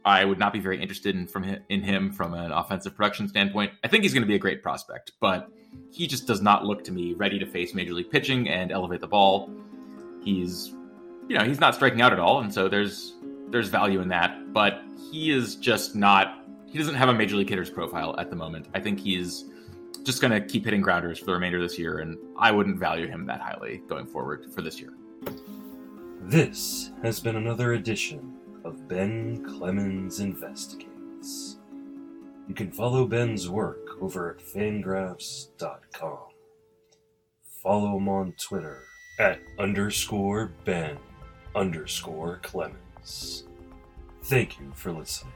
I would not be very interested in from him, in him from an offensive production standpoint. I think he's going to be a great prospect, but he just does not look to me ready to face major league pitching and elevate the ball. He's, you know, he's not striking out at all, and so there's there's value in that. But he is just not. He doesn't have a major league hitter's profile at the moment. I think he's just going to keep hitting grounders for the remainder of this year, and I wouldn't value him that highly going forward for this year. This has been another edition of Ben Clemens Investigates. You can follow Ben's work over at fangraphs.com. Follow him on Twitter at underscore Ben underscore Clemens. Thank you for listening.